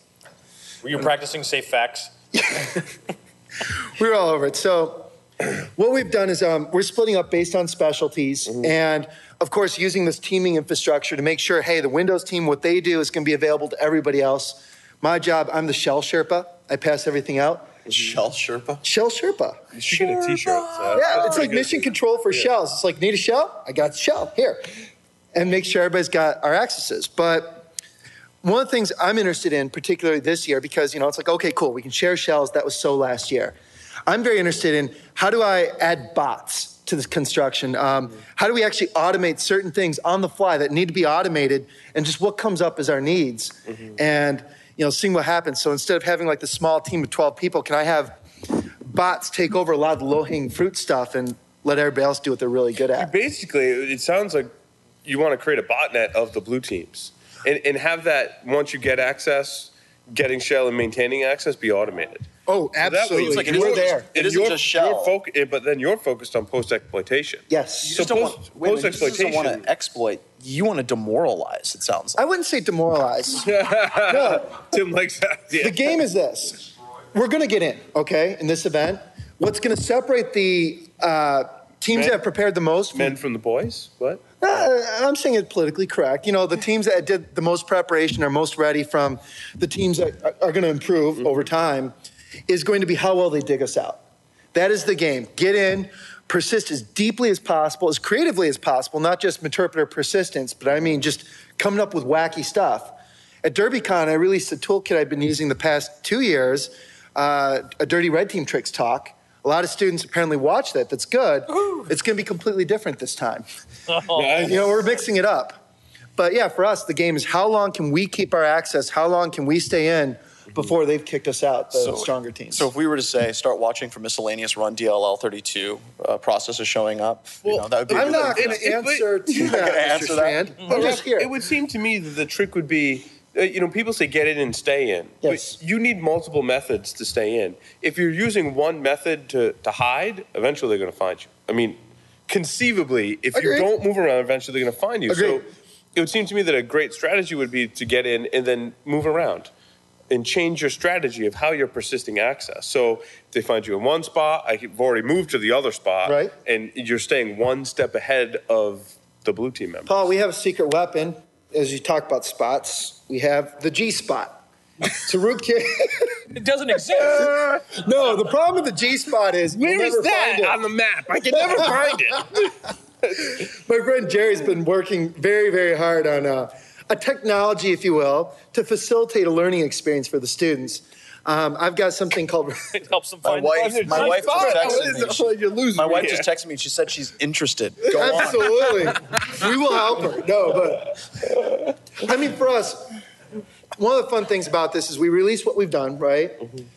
Were you practicing safe facts? we were all over it. So what we've done is um, we're splitting up based on specialties and of course using this teaming infrastructure to make sure, hey, the Windows team, what they do is going to be available to everybody else. My job, I'm the shell Sherpa. I pass everything out. Shell Sherpa? Shell Sherpa. You should get a T-shirt. So Yeah, it's pretty like mission control for shells. It's like, need a shell? I got shell. Here. And make sure everybody's got our accesses. But one of the things I'm interested in, particularly this year, because, you know, it's like, okay, cool, we can share shells. That was so last year. I'm very interested in how do I add bots to this construction? Um, how do we actually automate certain things on the fly that need to be automated and just what comes up as our needs? And, you know, seeing what happens. So instead of having like the small team of 12 people, can I have bots take over a lot of the low hanging fruit stuff and let everybody else do what they're really good at? Basically, it sounds like you want to create a botnet of the blue teams and, and have that once you get access, getting shell and maintaining access be automated. Oh, So that way absolutely. like it We're there. just- It isn't just shell. foc- eh, but then you're focused on post exploitation. Yes. You So just don't post- want, wait a minute, you want to exploit. You want to demoralize, it sounds like. I wouldn't say demoralize. no. Tim likes that. Yeah. the game is this we're going to get in, okay, in this event. What's going to separate the uh, teams Men- that have prepared the most? Men from the boys? What? Uh, I'm saying it politically correct. You know, the teams that did the most preparation are most ready from the teams that are, are going to improve over time is going to be how well they dig us out. That is the game. Get in, persist as deeply as possible, as creatively as possible, not just Meterpreter persistence, but I mean just coming up with wacky stuff. At DerbyCon, I released a toolkit I've been using the past two years, uh, a Dirty Red Team Tricks talk. A lot of students apparently watched that. That's good. It's going to be completely different this time. You know, we're mixing it up. But yeah, for us, the game is how long can we keep our access? How long can we stay in before they've kicked us out, the So- stronger teams? So if we were to say, start watching for miscellaneous run DLL 32 uh, processes showing up, you know, that would be. I'm not going to it- answer to You're that, gonna Mr. answer that? Strand. But just here. It would seem to me that the trick would be, uh, you know, people say get in and stay in. Yes. But you need multiple methods to stay in. If you're using one method to, to hide, eventually they're going to find you. I mean, conceivably, if you don't move around, eventually they're going to find you. So it would seem to me that a great strategy would be to get in and then move around and change your strategy of how you're persisting access. So if they find you in one spot, I've already moved to the other spot, Right. and you're staying one step ahead of the blue team member. Paul, we have a secret weapon. As you talk about spots, we have the G spot. It's a rootkit. It doesn't exist. no, the problem with the G spot is Where we'll is that find it. on the map? I can never find it. My friend Jerry's been working very, very hard on uh, a technology, if you will, to facilitate a learning experience for the students. Um, I've got something called. It helps them find My wife, my wife just texted me. She- You're losing My wife here. just texted me. She said she's interested. Go on. Absolutely. we will help her. No, but I mean, for us, one of the fun things about this is we release what we've done, right?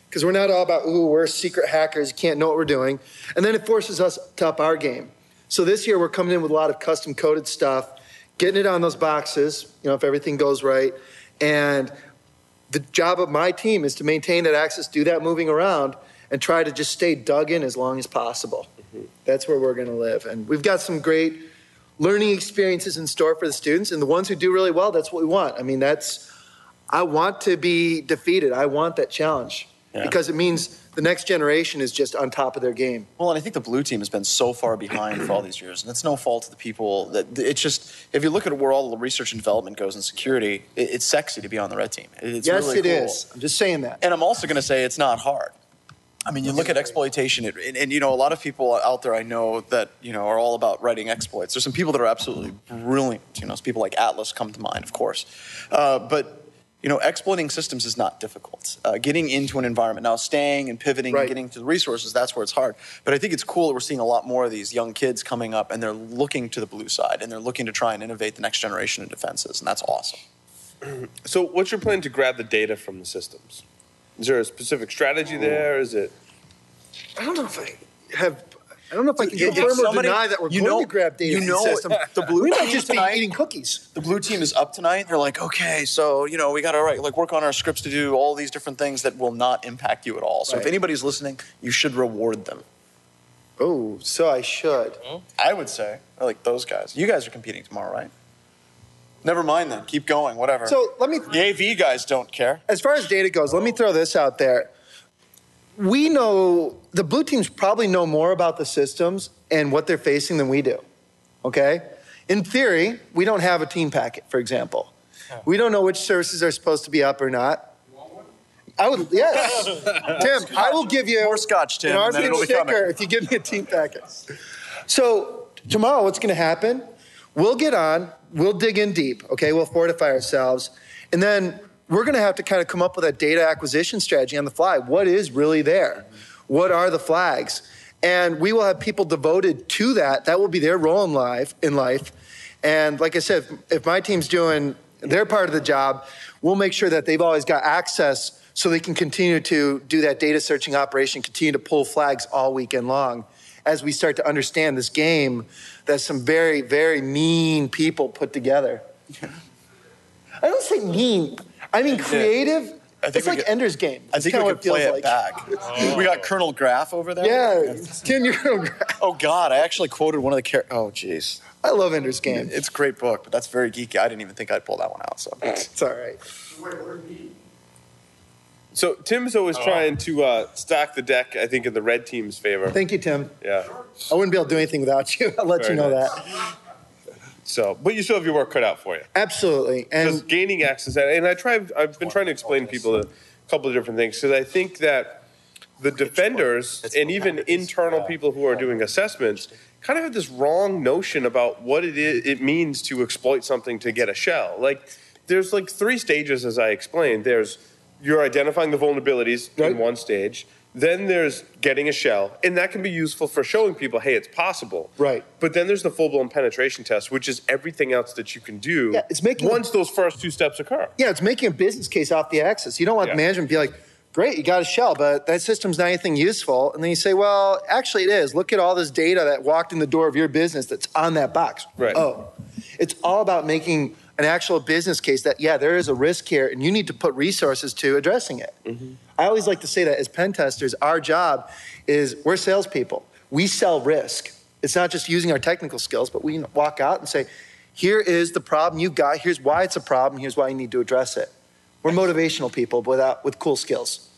Because we're not all about, ooh, we're secret hackers, you can't know what we're doing. And then it forces us to up our game. So this year we're coming in with a lot of custom coded stuff, getting it on those boxes, you know, if everything goes right. And the job of my team is to maintain that access, do that moving around, and try to just stay dug in as long as possible. Mm-hmm. That's where we're going to live. And we've got some great learning experiences in store for the students. And the ones who do really well, that's what we want. I mean, that's, I want to be defeated. I want that challenge Yeah. because it means the next generation is just on top of their game. Well, and I think the blue team has been so far behind for all these years, and it's no fault of the people. That it's just if you look at where all the research and development goes in security, it, it's sexy to be on the red team. It- It's yes, really it cool. is. I'm just saying that. And I'm also going to say it's not hard. I mean, you look at exploitation, it- and, and you know, a lot of people out there I know that you know are all about writing exploits. There's some people that are absolutely brilliant. You know, people like Atlas come to mind, of course. Uh, but you know, exploiting systems is not difficult. Uh, getting into an environment now, staying and pivoting Right. and getting to the resources, that's where it's hard. But I think it's cool that we're seeing a lot more of these young kids coming up, and they're looking to the blue side, and they're looking to try and innovate the next generation of defenses, and that's awesome. So, what's your plan to grab the data from the systems? Is there a specific strategy there? Is it? I don't know if I have. I don't know if I can If confirm or somebody- deny that we're you going know- to grab data you know the system. the blue we might team just be eating cookies. the blue team is up tonight. They're like, okay, so you know, we got to write, like work on our scripts to do all these different things that will not impact you at all. So if anybody's listening, you should reward them. Oh, so I should. I would say, like those guys. You guys are competing tomorrow, right? Never mind then. Keep going. Whatever. So let me the AV guys don't care. as far as data goes, let me throw this out there. We know the blue teams probably know more about the systems and what they're facing than we do. Okay? In theory, we don't have a team packet, for example. We don't know which services are supposed to be up or not. I would, yes. Tim, I will give you More scotch, Tim, an and then RP it'll be coming. sticker if you give me a team packet. So tomorrow, what's going to happen? We'll get on, we'll dig in deep, okay? We'll fortify ourselves. And then we're going to have to kind of come up with a data acquisition strategy on the fly. What is really there? What are the flags? And we will have people devoted to that. That will be their role in life. In life. And like I said, if, if my team's doing their part of the job, we'll make sure that they've always got access so they can continue to do that data searching operation, continue to pull flags all weekend long as we start to understand this game that some very, very mean people put together. I don't say mean, I mean creative. I think It's like could- Ender's Game. I It's think kinda we what could play feels it back. We got Colonel Graff over there. Yeah, Tim, you're. Oh God, I actually quoted one of the characters. Oh jeez, I love Ender's Game. it's a great book, but that's very geeky. I didn't even think I'd pull that one out. So It's all right. So Tim's always trying to uh, stack the deck. I think in the red team's favor. Thank you, Tim. Yeah. I wouldn't be able to do anything without you. I'll let Very you know nice. that. So, but you still have your work cut out for you. Absolutely. Because And gaining access, and I try. I've been trying to explain to people a couple of different things because I think that the defenders and even internal people who are doing assessments kind of have this wrong notion about what it is it means to exploit something to get a shell. Like there's like three stages as I explained. There's you're identifying the vulnerabilities Right. in one stage. Then there's getting a shell, and that can be useful for showing people, hey, it's possible. Right. But then there's the full blown penetration test, which is everything else that you can do Yeah, it's making- once those first two steps occur. yeah, it's making a business case off the access. You don't want Yeah. management to be like, great, you got a shell, but that system's not anything useful. And then you say, well, actually it is. Look at all this data that walked in the door of your business that's on that box. Right. Oh, it's all about making an actual business case that, yeah, there is a risk here and you need to put resources to addressing it. Mm-hmm. I always like to say that as pen testers, our job is we're salespeople. We sell risk. It's not just using our technical skills, but we walk out and say, here is the problem you got. Here's why it's a problem. Here's why you need to address it. We're motivational people without, with cool skills.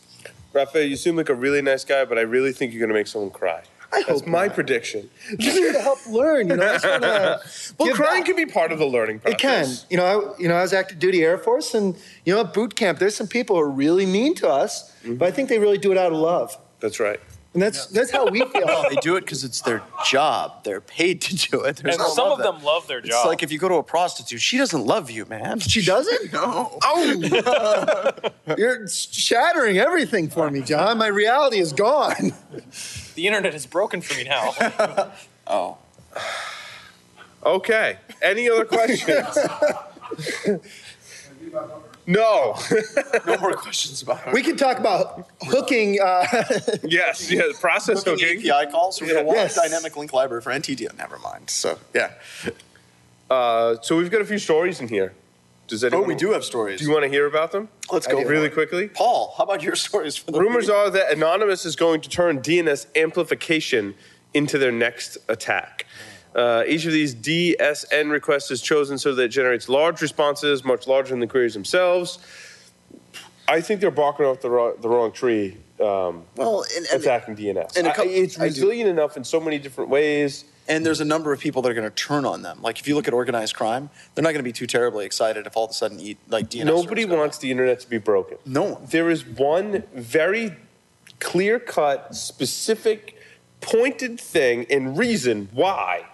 Raphael, you seem like a really nice guy, but I really think you're going to make someone cry. I That's hope my not. prediction. I'm just here to help learn, you know. I just wanna Well, give crying back. can be part of the learning process. It can. You know, I, you know, I was active duty Air Force, and you know, at boot camp, there's some people who are really mean to us, mm-hmm. but I think they really do it out of love, That's right. and that's that's how we feel. they do it because it's their job. They're paid to do it. There's And no some love of them love their job. It's like if you go to a prostitute, she doesn't love you, man. She doesn't. No. Oh, you're shattering everything for me, John. My reality is gone. The internet is broken for me now. Oh. Okay. Any other questions? No. No more questions about it. We can talk about hooking. Uh, yes, yeah, process Hooking hooking. API calls. We're Yeah. going to Yes. dynamic link library for NTD. Never mind. So yeah. Uh, so we've got a few stories in here. Does Oh, we do have stories. Do you want to hear about them? Let's go. Really quickly. Paul, how about your stories for the Rumors week? are that Anonymous is going to turn DNS amplification into their next attack. Uh, each of these DNS requests is chosen so that it generates large responses, much larger than the queries themselves. I think they're barking off the wrong, the wrong tree, um, Well, and, and, attacking DNS. and a I- cou- it's I do. resilient enough in so many different ways. And there's a number of people that are going to turn on them. Like if you look at organized crime, they're not going to be too terribly excited if all of a sudden eat like DNS. Nobody servers go wants the internet to be broken. No one. There is one very clear cut, specific, pointed thing and reason why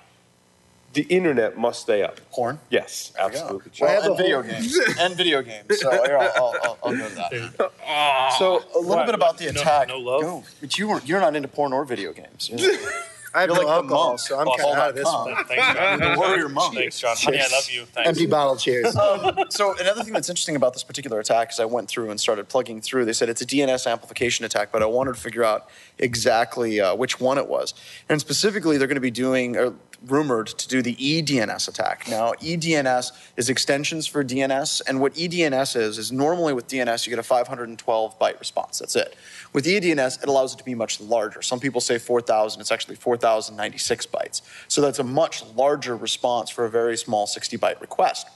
the internet must stay up. Porn. Yes, There we go. absolutely. Well, I have and video whole- games. and video games. So here, I'll, I'll, I'll, I'll go to that. Ah. So a little What? bit about the No- attack. no love? Go. But you weren't. You're not into porn or video games. I have You're no like the alcohol, so I'm Well, kind of out of this one. Thanks, John. The warrior monk. Thanks, John. Honey, I love you. Thanks. Empty bottle cheers. So another thing that's interesting about this particular attack is I went through and started plugging through. They said it's a DNS amplification attack, but I wanted to figure out exactly uh, which one it was. And specifically, they're going to be doing, or rumored to do the eDNS attack. Now, eDNS is extensions for DNS, and what eDNS is is normally with DNS you get a 512 byte response. That's it. With eDNS, it allows it to be much larger. Some people say 4,000. It's actually 4,096 bytes. So that's a much larger response for a very small 60 byte request.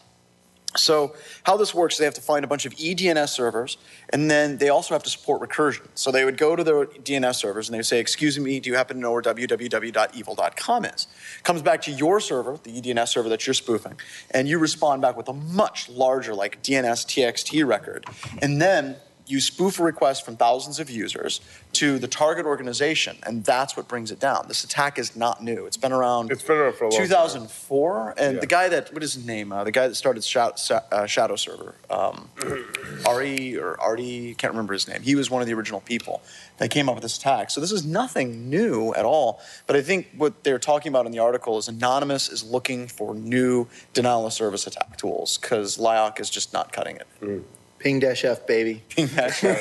So how this works, they have to find a bunch of eDNS servers, and then they also have to support recursion. So they would go to their DNS servers and they would say, "Excuse me, do you happen to know where www.evil.com is?" Comes back to your server, the eDNS server that you're spoofing, and you respond back with a much larger, like DNS TXT record, and then you spoof a request from thousands of users to the target organization, and that's what brings it down. This attack is not new. It's been around. It's been around for a long time. 2004, and Yeah. the guy that what is his name? Uh, the guy that started Shadow, uh, Shadow Server, um, Ari or Artie, can't remember his name. He was one of the original people that came up with this attack. So this is nothing new at all. But I think what they're talking about in the article is Anonymous is looking for new denial of service attack tools because LOIC is just not cutting it. Ping dash F, baby. ping dash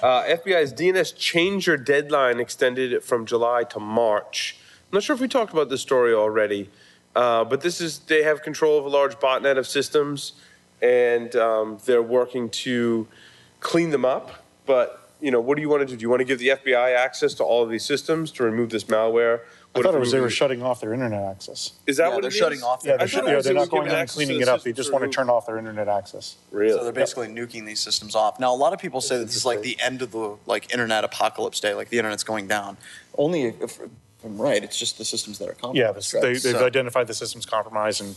Uh, FBI's DNS changer deadline extended from July to March. I'm not sure if we talked about this story already, uh, but this is they have control of a large botnet of systems, and um, they're working to clean them up. But you know, what do you want to do? Do you want to give the FBI access to all of these systems to remove this malware? I thought it was they were shutting off their internet access. Is that Yeah, what they're it shutting is? off Yeah, they're, I sh- thought it yeah, they're not going giving in and to cleaning it up. They just want to turn off their internet access. Really? So they're basically nuking these systems off. Now, a lot of people say that this is like the end of the like internet apocalypse day, like the internet's going down. Only if, if I'm right, it's just the systems that are compromised. Yeah, they, right? they've So- identified the system's compromised, and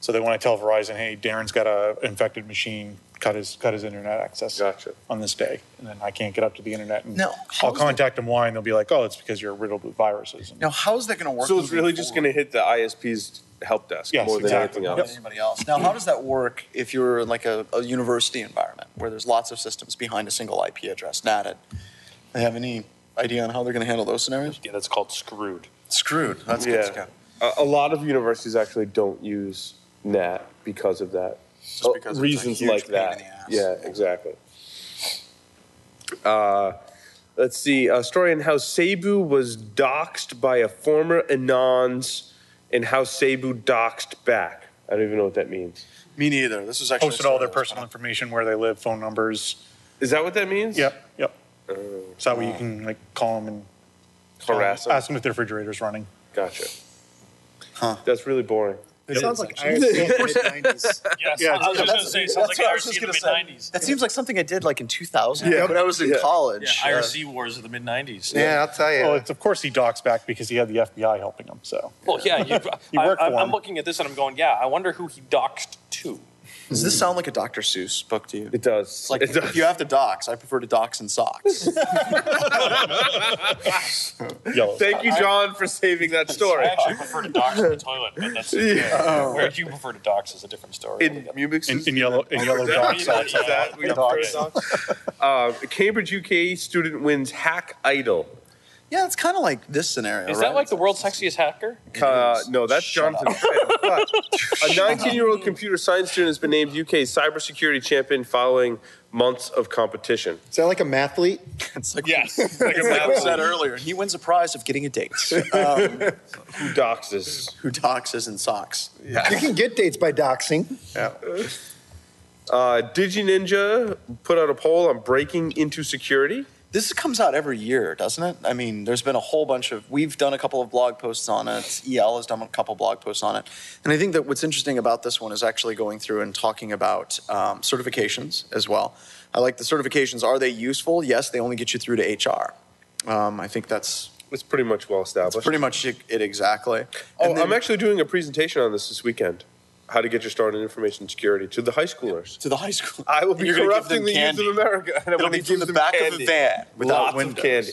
so they want to tell Verizon, "Hey, Darren's got a infected machine. Cut his cut his internet access Gotcha. on this day, and then I can't get up to the internet." And Now, I'll how's the- contact them why, and they'll be like, "Oh, it's because you're riddled with viruses." And Now, how's that going to work? So it's moving really just going to hit the ISP's help desk Yes, more than anything More than else. anybody else. Now, how does that work if you're in like a, a university environment where there's lots of systems behind a single IP address, NATed? They have any idea on how they're going to handle those scenarios? Yeah, that's called screwed. Screwed. That's good. Yeah. Scott. A, a lot of universities actually don't use NAT because of that. Just because it's a reasons huge like pain that. in the ass. Yeah, exactly. Uh, let's see. A story on how Sabu was doxxed by a former Anons and how Sabu doxed back. I don't even know what that means. Me neither. This is actually posted all their personal information, where they live, phone numbers. Is that what that means? Yep, yep. Uh, So that way you can like call them and harass them. ask them if their refrigerator's running. Gotcha. Huh. That's really boring. It sounds like IRC in the 90s. Yes, Yeah, I was just going to say, it sounds like what I was IRC just in the gonna mid say. 90s. That seems like something I did like in 2000 Yeah. when I was in Yeah. college. Yeah, Uh, IRC wars of the mid 90s. Yeah, I'll tell you. Well, it's, of course he docks back because he had the FBI helping him. So Well, yeah, you, You I, work for I'm, I'm him. looking at this and I'm going, yeah, I wonder who he doxed to. Does this sound like a Dr. Seuss book to you? It does. It's like it does. if you have to dox, I prefer to dox in socks. yellow. Thank you, John, for saving that story. I actually prefer to dox in the toilet, but that's Yeah. where you prefer to dox is a different story. In Mubix in, in yellow in yellow dock Is socks. that what you Dog. prefer to dox? Uh, Cambridge UK student wins Hack Idol. Yeah, it's kind of like this scenario. Is right? that like the world's sexiest hacker? Uh, no, that's Shut Jonathan. But a 19 year old computer science student has been named UK's cybersecurity champion following months of competition. Is that like a mathlete? It's like, Yes. it's like we said earlier. He wins a prize of getting a date. Um, Who doxes? who doxes in socks? You can get dates by doxing. Yeah. Uh, DigiNinja put out a poll on breaking into security. This comes out every year, doesn't it? I mean, there's been a whole bunch of. We've done a couple of blog posts on it. EL has done a couple blog posts on it, and I think that what's interesting about this one is actually going through and talking about um, certifications as well. I like the certifications. Are they useful? Yes, they only get you through to HR. Um, I think that's It's pretty much well established. It's pretty much it, it exactly. oh, then- I'm actually doing a presentation on this this weekend. How to get your start in information security to the high schoolers. to the high school. I will be You're corrupting them the youth of America. And I'm It'll gonna be from give the them back of candy. a van without Lots windows. of candy.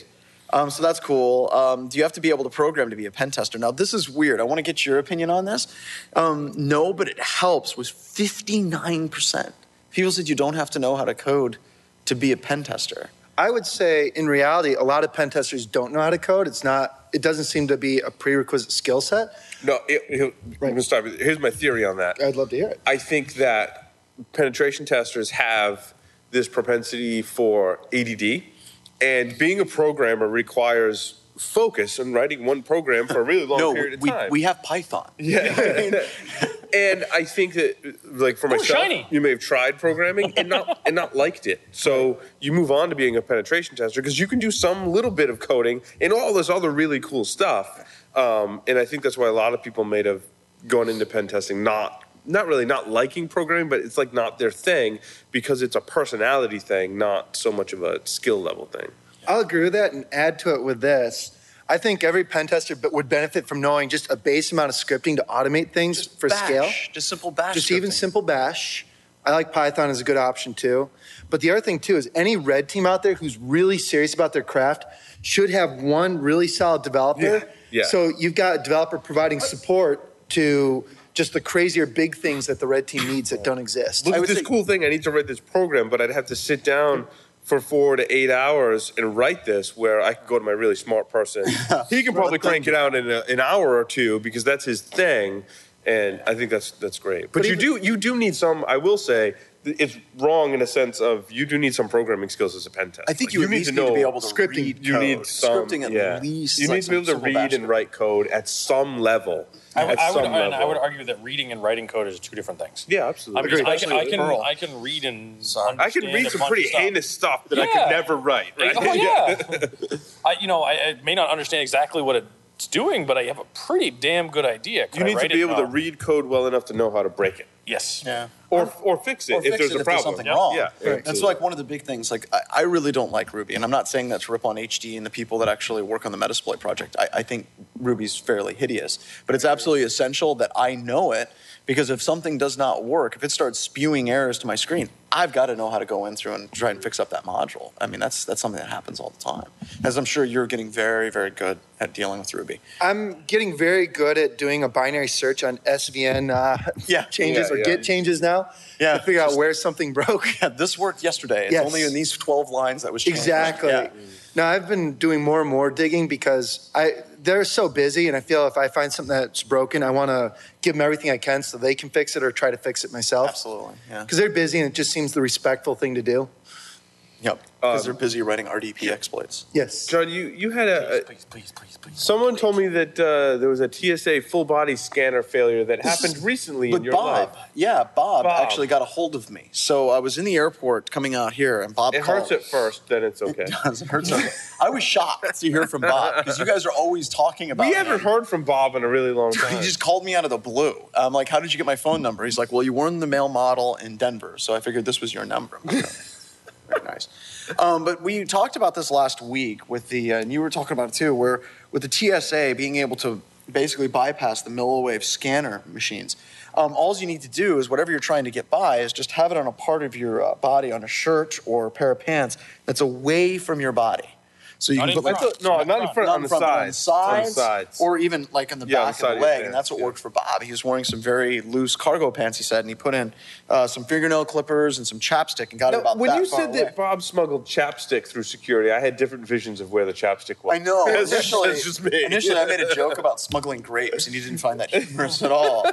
Um, so that's cool. Um, do you have to be able to program to be a pen tester? Now, this is weird. I want to get your opinion on this. Um, no, but it helps was 59%. People said you don't have to know how to code to be a pen tester. I would say, in reality, a lot of pen testers don't know how to code. It's not. It doesn't seem to be a prerequisite skill set. No, it, it, let me start with- Here's my theory on that. I'd love to hear it. I think that penetration testers have this propensity for ADD, and being a programmer requires focus on writing one program for a really long no, period of we, time. we have Python. yeah. and I think that, like for oh, myself, shiny. you may have tried programming and not and not liked it. So you move on to being a penetration tester because you can do some little bit of coding and all this other really cool stuff. Um, and I think that's why a lot of people may have gone into pen testing not not really not liking programming, but it's like not their thing because it's a personality thing, not so much of a skill level thing. I'll agree with that and add to it with this. I think every pen tester would benefit from knowing just a base amount of scripting to automate things for Bash, scale. Just simple bash. Just even simple bash. I like Python as a good option too. But the other thing too is any red team out there who's really serious about their craft should have one really solid developer. Yeah, yeah. So you've got a developer providing support to just the crazier big things that the red team needs that don't exist. Look I at this say- cool thing. I need to write this program, but I'd have to sit down for four to eight hours and write this. Where I could go to my really smart person. he can probably crank it out in a, an hour or two because that's his thing, and I think that's that's great. But, But you even- do you do need some. I will say it's wrong in a sense of you do need some programming skills as a pen tester. I think Like, you, at least need to be able to scripting. read You need some scripting at yeah. least. You like need to be able to read bash and write code at some level. I, at I would, some and I level. would argue that reading and writing code is two different things. Yeah, I, absolutely. mean, I, can, I can I can read and I can read some pretty stuff. heinous stuff that I could never write. Right? Oh yeah. I, you know, I, I may not understand exactly what it's doing, but I have a pretty damn good idea. Could You need to write be it? able to read code well enough to know how to break it, Yes. Yeah. Or or fix it or if fix there's it a if problem. there's something Yeah. wrong. Yeah, That's like one of the big things. Like I, I really don't like Ruby, and I'm not saying that to rip on HD and the people that actually work on the Metasploit project. I, I think Ruby's fairly hideous, but it's absolutely essential that I know it because if something does not work, if it starts spewing errors to my screen, I've got to know how to go in through and try and fix up that module. I mean, that's that's something that happens all the time. As I'm sure you're getting very, very good at dealing with Ruby. I'm getting very good at doing a binary search on SVN uh, Yeah. changes Yeah, or yeah. Git changes now Yeah, to figure out where something broke. Yeah, this worked yesterday. It's Yes. only in these 12 lines that was changed. Exactly. Yeah. Now I've been doing more and more digging because I they're so busy, and I feel if I find something that's broken, I want to give them everything I can so they can fix it or try to fix it myself. Absolutely. Yeah. Because they're busy, and it just seems the respectful thing to do. Yep. Because Um, they're busy writing RDP exploits. Yes. John, you you had a, a Please, please, please, please. someone told me that uh, there was a TSA full body scanner failure that This happened is- recently But in your Bob, life. yeah, Bob, Bob. actually got a hold of me. So I was in the airport coming out here, and Bob It called. hurts at first, then it's okay. It hurts. I was shocked to hear from Bob because you guys are always talking about. We him. haven't heard from Bob in a really long time. He just called me out of the blue. I'm like, "How did you get my phone number?" He's like, "Well, you were in the male model in Denver, so I figured this was your number." I'm like, Very nice. Um, but we talked about this last week with the, uh, and you were talking about it too, where with the TSA being able to basically bypass the milliwave scanner machines. Um, all you need to do is whatever you're trying to get by is just have it on a part of your uh, body, on a shirt or a pair of pants that's away from your body. So you Not can put like front. No, not in front, on the but sides. on the sides, sides. or even like in the Yeah, on the back of of the your leg, and that's what yeah. worked for Bob. He was wearing some very loose cargo pants, he said, and he put in uh, some fingernail clippers and some chapstick and got it about when that you far said away. that Bob smuggled chapstick through security, I had different visions of where the chapstick was. I know. Initially, that's just me. initially, I made a joke about smuggling grapes, and he didn't find that humorous at all.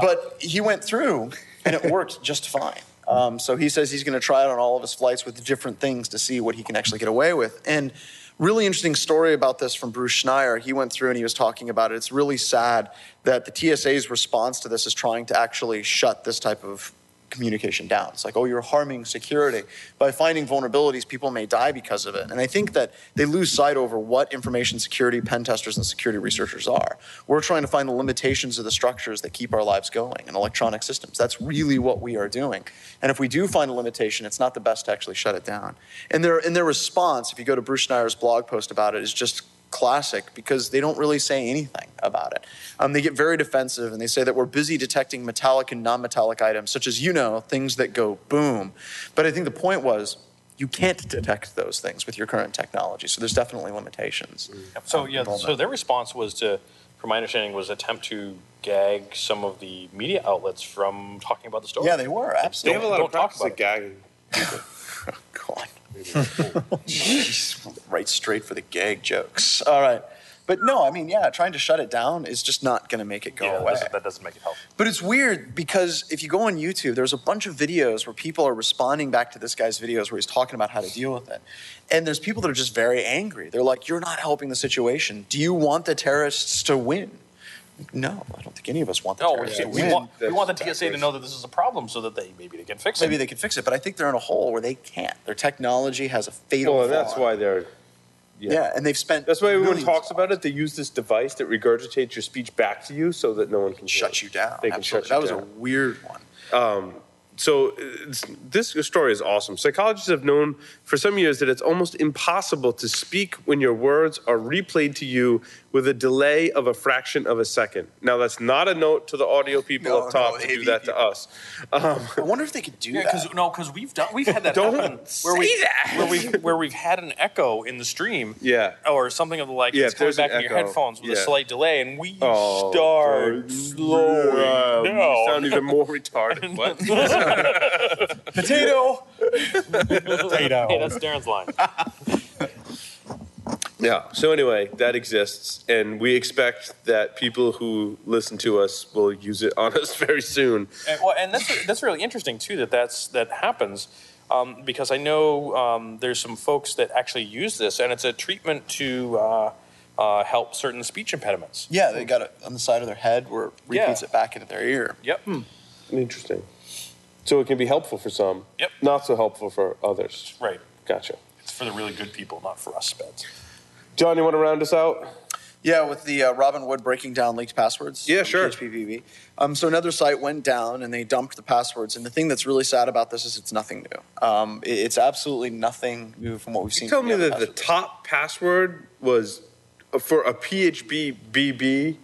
But he went through, and it worked just fine. Um, so he says he's going to try it on all of his flights with different things to see what he can actually get away with. And really interesting story about this from Bruce Schneier. He went through and he was talking about it. It's really sad that the TSA's response to this is trying to actually shut this type of communication down. It's like, oh, you're harming security. By finding vulnerabilities, people may die because of it. And I think that they lose sight over what information security pen testers and security researchers are. We're trying to find the limitations of the structures that keep our lives going in electronic systems. That's really what we are doing. And if we do find a limitation, it's not the best to actually shut it down. And their, in their response, if you go to Bruce Schneier's blog post about it, is just classic because they don't really say anything about it. Um, they get very defensive and they say that we're busy detecting metallic and non metallic items, such as, you know, things that go boom. But I think the point was you can't detect those things with your current technology. So there's definitely limitations. So yeah, so their response was to, from my understanding, was attempt to gag some of the media outlets from talking about the story. Yeah, they were, absolutely. They have a lot Don't of talk practice about at it. gagging. God. Jeez, right straight for the gag jokes. All right. But no, I mean, yeah, trying to shut it down is just not going to make it go Yeah, away. doesn't, that doesn't make it help. But it's weird because if you go on YouTube, there's a bunch of videos where people are responding back to this guy's videos where he's talking about how to deal with it. And there's people that are just very angry. They're like, You're not helping the situation. Do you want the terrorists to win? No, I don't think any of us want the No, we, terrorists to we win. want, we want the TSA to know that this is a problem so that they maybe they can fix it. Maybe they can fix it, but I think they're in a hole where they can't. Their technology has a fatal Well, and that's flaw. why they're. Yeah. and they've spent. That's why everyone millions talks of about it. They use this device that regurgitates your speech back to you so that no one can hear shut you down. They can Absolutely. shut you down. that was a weird one. Um, so uh, it's, this story is awesome. Psychologists have known for some years that it's almost impossible to speak when your words are replayed to you with a delay of a fraction of a second. Now, that's not a note to the audio people No, up top no, to the do AV that to us. Um, I wonder if they could do Yeah, that. because no, because we've done we've had that Don't happen say where we that. where we where we've had an echo in the stream. Yeah. Or something of the like. Yeah, it's if coming back in your headphones with a slight delay, and we Oh, start slowing You down. sound even more retarded. What? Potato. Potato. Hey, that's Darren's line. Yeah. So anyway, that exists, and we expect that people who listen to us will use it on us very soon. And, well, and that's that's really interesting too that that's that happens um, because I know um, there's some folks that actually use this, and it's a treatment to uh, uh, help certain speech impediments. Yeah, they got it on the side of their head where it repeats Yeah. it back into their ear. Yep. Interesting. So it can be helpful for some. Yep. Not so helpful for others. Right. Gotcha. It's for the really good people, not for us speds. John, you want to round us out? Yeah, with the uh, Robin Wood breaking down leaked passwords. Yeah, sure. PHP BB. Um, so another site went down and they dumped the passwords. And the thing that's really sad about this is it's nothing new. Um, it- it's absolutely nothing new from what we've seen. You tell me that other the top password was uh, for a PHP BB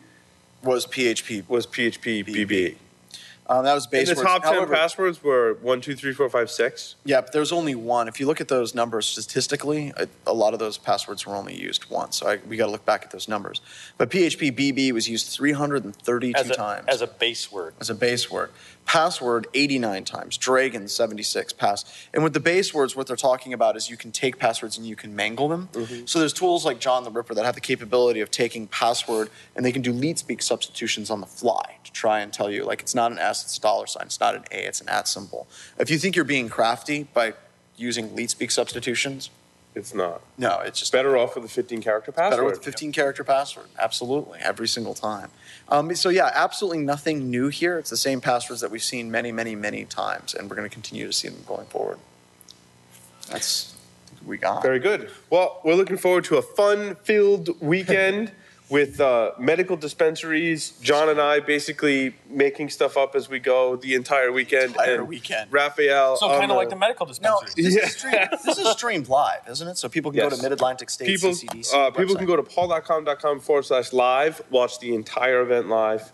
was PHP. was PHP BB. Um, that was And the words. top ten However- passwords were one, two, three, four, five, six. Yeah, but there's only one. If you look at those numbers statistically, a, a lot of those passwords were only used once. So I, we got to look back at those numbers. But PHP BB was used 332 As a, times as a base word. as a base word. Password 89 times. Dragon 76 pass. And with the base words, what they're talking about is you can take passwords and you can mangle them. So there's tools like John the Ripper that have the capability of taking password and they can do leet speak substitutions on the fly to try and tell you like it's not an S, it's a dollar sign. It's not an A, it's an at symbol. If you think you're being crafty by using leet speak substitutions, It's not. no, it's just Better off with a 15 character password. Better with a 15 character password. Absolutely. Every single time. Um, so, yeah, absolutely nothing new here. It's the same passwords that we've seen many, many, many times, and we're going to continue to see them going forward. That's what we got. Very good. Well, we're looking forward to a fun-filled weekend with uh, medical dispensaries. John and I basically making stuff up as we go the entire weekend. Entire and weekend. Raphael. So on kind of like the medical No, this, Yeah. is streamed, this is streamed live, isn't it? So people can Yes. go to Mid Atlantic State people, CCDC. uh, people website. can go to pauldotcom.com forward slash live, watch the entire event live.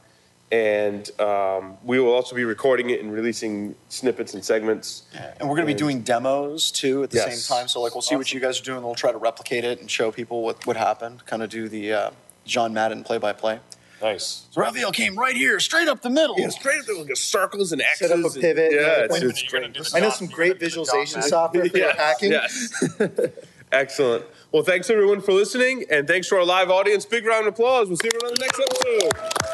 And um, we will also be recording it and releasing snippets and segments. And we're going to be doing demos too at the Yes. same time. So like we'll see what you guys are doing. We'll try to replicate it and show people what, what happened. Kind of do the uh, John Madden play by play. Nice. So Raphael came right here, straight up the middle. Yeah, straight up there, like circles and X's. Set up a and- pivot. Yeah, Yeah, it's, it's great. I know some great gonna do the dot visualization software for Yes, hacking. Yes. Excellent. Well, thanks everyone for listening, and thanks to our live audience. Big round of applause. We'll see you on the next episode.